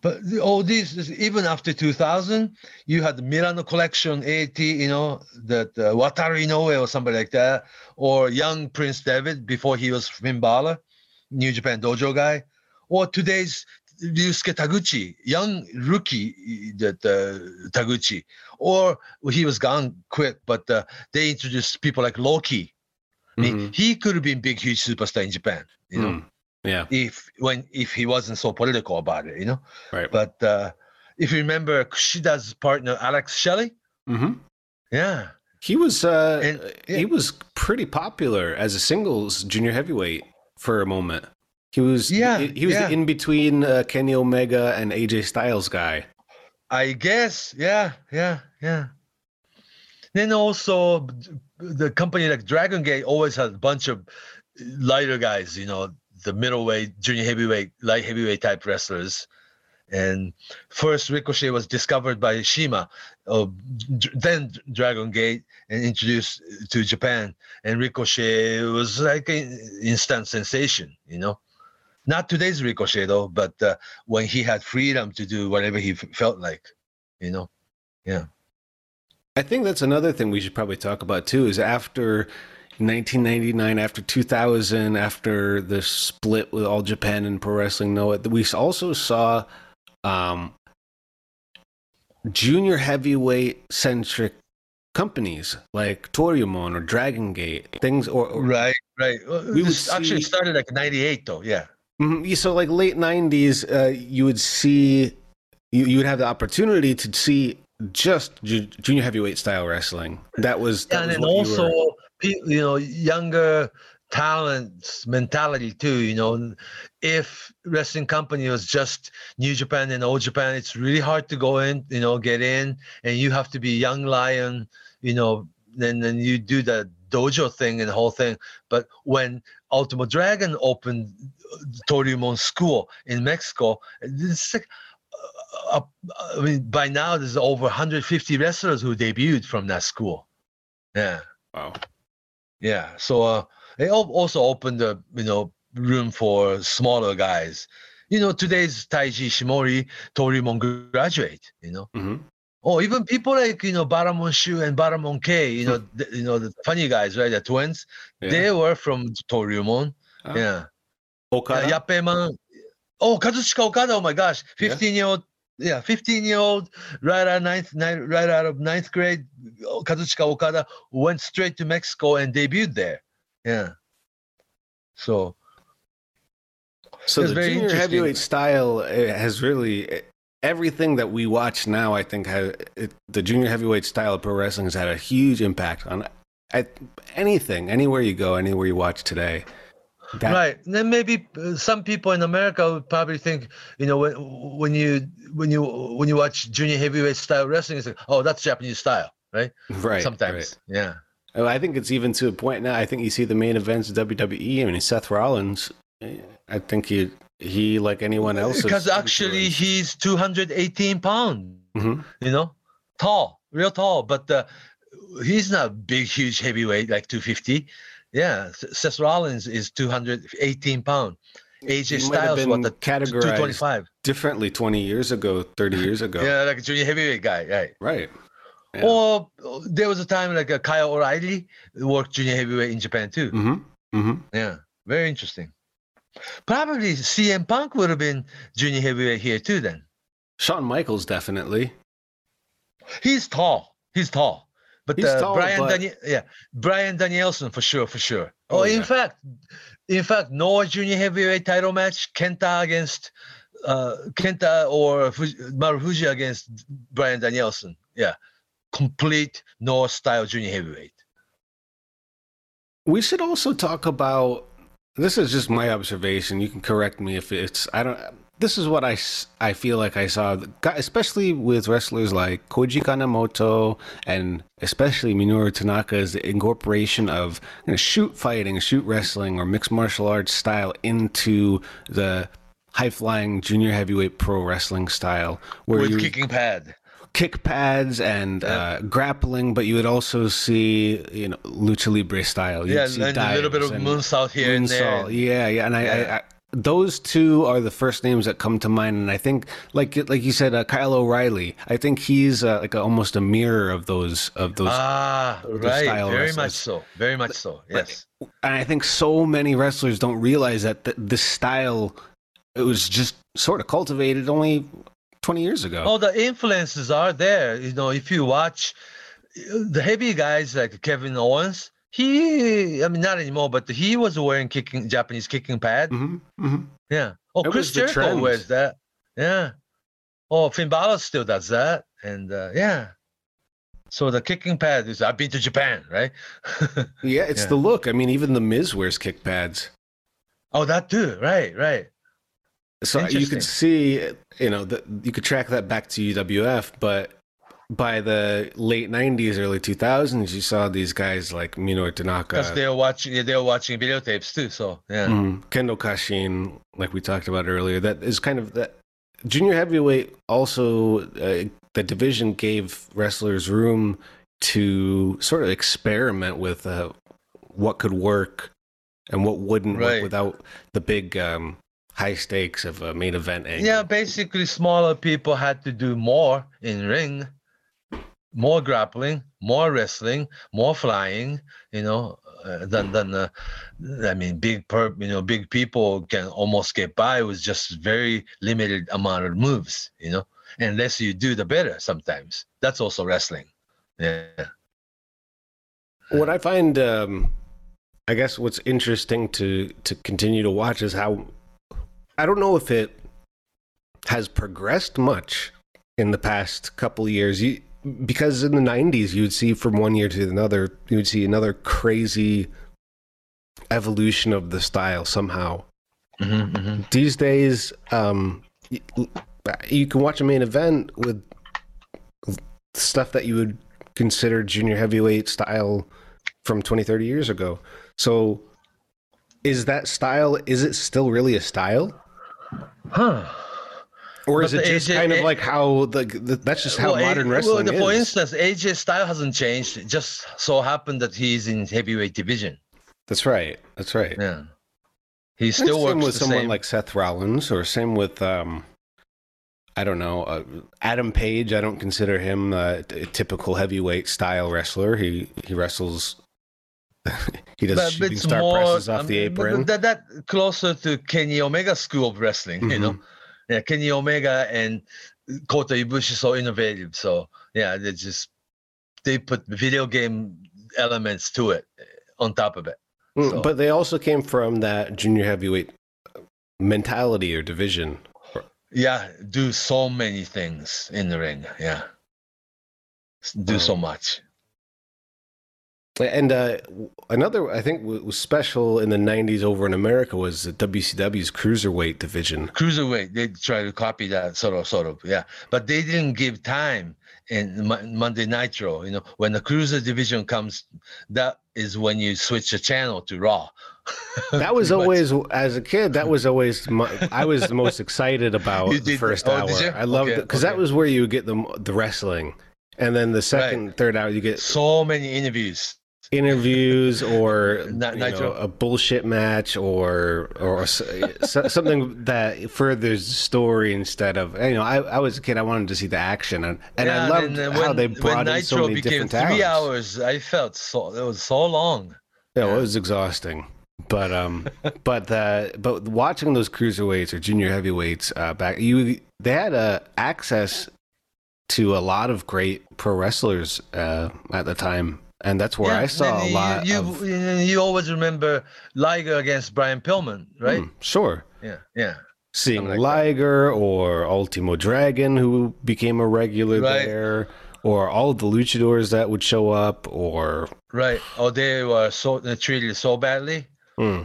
But the- all these, even after 2000, you had the Milano Collection, AT, you know, that uh, Wataru Inoue or somebody like that, or young Prince Devitt before he was Finn Balor, New Japan Dojo guy, or today's Ryusuke Taguchi, young rookie that uh, Taguchi, or he was gone quick, but uh, they introduced people like Low Ki. I mean, Mhm. he could have been big, huge superstar in Japan, you know, Mm. Yeah, if when if he wasn't so political about it, you know. right. But uh, if you remember Kushida's partner Alex Shelley, hmm yeah, He was uh, And- yeah. he was pretty popular as a singles junior heavyweight for a moment. He was Yeah, he, was yeah. the in between uh, Kenny Omega and AJ Styles guy. I guess, yeah, yeah, yeah. Then also the company like Dragon Gate always has a bunch of lighter guys, you know, the middleweight, junior heavyweight, light heavyweight type wrestlers. And first Ricochet was discovered by Shima, uh, d- then Dragon Gate, and introduced to Japan. And Ricochet was like an instant sensation, you know. Not today's Ricochet though, but uh, when he had freedom to do whatever he f- felt like, you know. Yeah. I think that's another thing we should probably talk about too. Is after 1999, after 2000, after the split with All Japan and Pro Wrestling Noah, we also saw um, junior heavyweight centric companies like toryumon or Dragon Gate, things or, or Right, right. We would this actually see- started like '98 though. Yeah. Mhm. So like late nineties, uh, you would see you you would have the opportunity to see just ju- junior heavyweight style wrestling. That was that and was you also, were- you know, younger talents mentality too. You know, if wrestling company was just New Japan and Old Japan, it's really hard to go in. You know, get in, and you have to be young lion. You know, then then you do the dojo thing and the whole thing. But when Ultimate Dragon opened Toryumon School in Mexico, it's like. Uh, uh, I mean, by now there's over 150 wrestlers who debuted from that school. Yeah. wow. Yeah. So uh, they also opened the you know room for smaller guys. You know, today's Taiji Ishimori, Toryumon graduate. You know, hmm or even people like you know Baramon Shu and Baramon K. You know, the, you know the funny guys, right? The twins. Yeah. They were from Toryumon. Oh. Yeah. Okada. Uh, Yappeman. Oh, Kazuchika Okada. Oh my gosh, Yeah. 15 year old. Yeah, 15 year old, right out of ninth, ninth, right out of ninth grade, Kazuchika Okada went straight to Mexico and debuted there. Yeah. So So the junior heavyweight style has really everything that we watch now. I think has it, the junior heavyweight style of pro wrestling has had a huge impact on I, anything, anywhere you go, anywhere you watch today. That, right, and then maybe uh, some people in America would probably think, you know, when when you when you when you watch junior heavyweight style wrestling, it's like, oh, that's Japanese style, right? right. Sometimes, right. yeah. Oh, I think it's even to a point now. I think you see the main events of WWE. I mean, Seth Rollins. eh, I think he he like anyone else. Because actually, influenced. he's 218 pounds. Mhm. you know, tall, real tall, but uh, he's not big, huge heavyweight like 250. Yeah, Seth Rollins is 218 pound. AJ He might have Styles, what been the categorized 225? differently twenty years ago, thirty years ago. Yeah, like a junior heavyweight guy, right? Right. Yeah. Or uh, there was a time like a Kyle O'Reilly worked junior heavyweight in Japan too. Mm-hmm. Mm-hmm. Yeah, very interesting. Probably CM Punk would have been junior heavyweight here too. Then Shawn Michaels definitely. he's tall. He's tall. But He's uh, tall, Brian, but- Danie- yeah, Brian Danielson for sure, for sure. Oh, Oh, in yeah. fact, in fact, Noah Junior Heavyweight title match, Kenta against uh, Kenta or Fuji, Marufuji against Brian Danielson. Yeah, complete Noah style Junior Heavyweight. We should also talk about. This is just my observation. You can correct me if it's. I don't. This is what I, I feel like I saw, especially with wrestlers like Koji Kanemoto and especially Minoru Tanaka's incorporation of you know, shoot fighting, shoot wrestling, or mixed martial arts style into the high flying junior heavyweight pro wrestling style, where with you kicking pad. kick pads and Yeah. uh, grappling, but you would also see you know lucha libre style. You'd Yeah, and a little bit of moonsault here and there. Yeah, yeah, and I, I, Yeah. I those two are the first names that come to mind, and I think like like you said, uh, Kyle O'Reilly. I think he's uh, like a, almost a mirror of those of those. Ah, the right. Very wrestlers. much so. Very much so. Yes. and I think so many wrestlers don't realize that th- this style it was just sort of cultivated only 20 years ago. Oh, the influences are there. You know, if you watch the heavy guys like Kevin Owens, he, I mean, not anymore, but he was wearing kicking Japanese kicking pad. Mm-hmm. Mm-hmm. Yeah. Oh, It Chris Jericho trend. wears that. Yeah. Oh, Finn Balor still does that. And uh, yeah. So the kicking pad is, I've been to Japan, right? Yeah, it's Yeah. the look. I mean, even the Miz wears kick pads. oh, that too. Right, right. So you could see, you know, that you could track that back to UWF, but by the late '90s, early 2000s, you saw these guys like Minoru Tanaka, Because they were watching, they were watching videotapes too. So yeah. mhm, Kendo Kashin, like we talked about earlier. That is kind of that junior heavyweight. Also, uh, the division gave wrestlers room to sort of experiment with uh, what could work and what wouldn't work without the big um, high stakes of a main event angle. Yeah, basically, smaller people had to do more in ring, more grappling, more wrestling, more flying. You know, uh, than than uh, I mean, big per you know, big people can almost get by with just very limited amount of moves. You know, unless you do the better. Sometimes that's also wrestling. Yeah. What I find, um, I guess, what's interesting to to continue to watch is how I don't know if it has progressed much in the past couple years. You, because in the '90s, you'd see from one year to another, you would see another crazy evolution of the style somehow. hmm hmm These days, um, you, you can watch a main event with stuff that you would consider junior heavyweight style from 20, 30 years ago. So, is that style, is it still really a style? Huh. Or is But it just AJ kind of like how the, the that's just how Well, modern well, wrestling the- For is? instance, AJ style hasn't changed. It just so happened that he's in heavyweight division. That's right. That's right. Yeah. He still same works with the someone same. like Seth Rollins, or same with um, I don't know uh, Adam Page. I don't consider him a, a typical heavyweight style wrestler. He he wrestles. he does but shooting star more presses off I the mean, but apron. That, that closer to Kenny Omega school of wrestling, you know. Yeah, Kenny Omega and Kota Ibushi so innovative. So yeah, they just they put video game elements to it on top of it. Mm, so- But they also came from that junior heavyweight mentality or division. Yeah, do so many things in the ring. Yeah, do so Um, much. And uh, another, I think, was special in the '90s over in America was the WCW's cruiserweight division. Cruiserweight, they try to copy that sort of, sort of, yeah. But they didn't give time in Mo- Monday Nitro. You know, when the cruiser division comes, that is when you switch the channel to Raw. That was always, as a kid, that was always my, I was the most excited about You the first oh, hour. did? I loved Okay, it because that was where you would get the the wrestling, and then the second, third hour you get so many interviews. Interviews or you know, a bullshit match or or something that furthers the story instead of you know I, I was a kid I wanted to see the action and, and I loved uh, how when- they brought in so Nitro many became different three hours. I felt so it was so long. Yeah, well, Yeah. it was exhausting. But um, but the but watching those cruiserweights or junior heavyweights uh, back, you they had uh, access to a lot of great pro wrestlers uh, at the time, and that's where I saw a lot You, of. you, you always remember Liger against Brian Pillman, right? Hmm, sure, Yeah, yeah. seeing like that. Liger or Ultimo Dragon, who became a regular Right. there, or all the luchadors that would show up, or Right. Oh, they were so they treated so badly. hmm.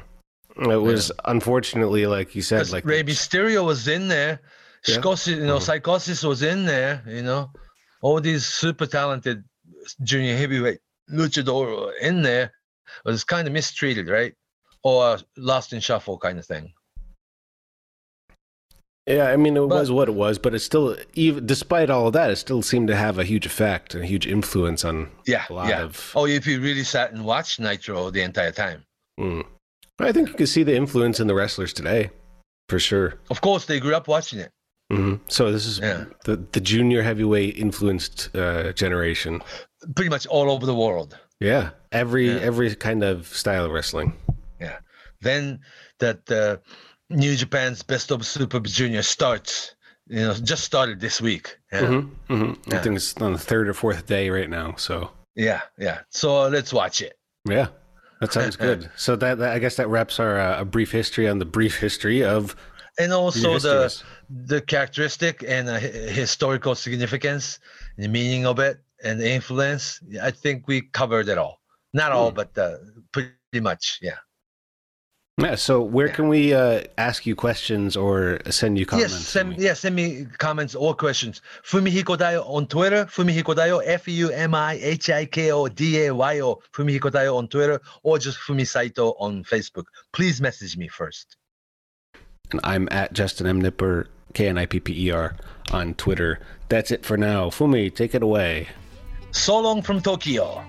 it was unfortunately, like you said, like Rey Mysterio was in there. Yeah. Psicosis, you know, Mhm. Psicosis was in there. You know, all these super talented junior heavyweight luchador in there. It's kind of mistreated, right? Or lost in shuffle kind of thing. Yeah, I mean, it But- was what it was, but it still, even despite all of that, it still seemed to have a huge effect and a huge influence on Yeah, a lot yeah. of. Oh, if you really sat and watched Nitro the entire time. Mm. I think you can see the influence in the wrestlers today, for sure. Of course, they grew up watching it. Hmm So this is Yeah. the the junior heavyweight influenced uh, generation. Pretty much all over the world. Yeah, every Yeah. every kind of style of wrestling. Yeah. Then that uh, New Japan's Best of Super Junior starts. You know, just started this week. Yeah. Mm-hmm, mm-hmm. I think it's on the third or fourth day right now. So yeah, yeah. So let's watch it. yeah, that sounds good. So that, that I guess that wraps our uh, a brief history on the brief history of And also the. The characteristic and uh, historical significance, the meaning of it, and the influence. I think we covered it all. Not all, Hmm. but uh, pretty much. Yeah. Yeah. So where Yeah. can we uh, ask you questions or send you comments? Yes, send, yeah, send me comments or questions. Fumihiko Dayo on Twitter. Fumihiko Dayo, F U M I H I K O D A Y O. Fumihiko Dayo on Twitter or just Fumi Saito on Facebook. Please message me first. And I'm at Justin M Nipper K N I P P E R on Twitter. That's it for now. Fumi, take it away. So long from Tokyo.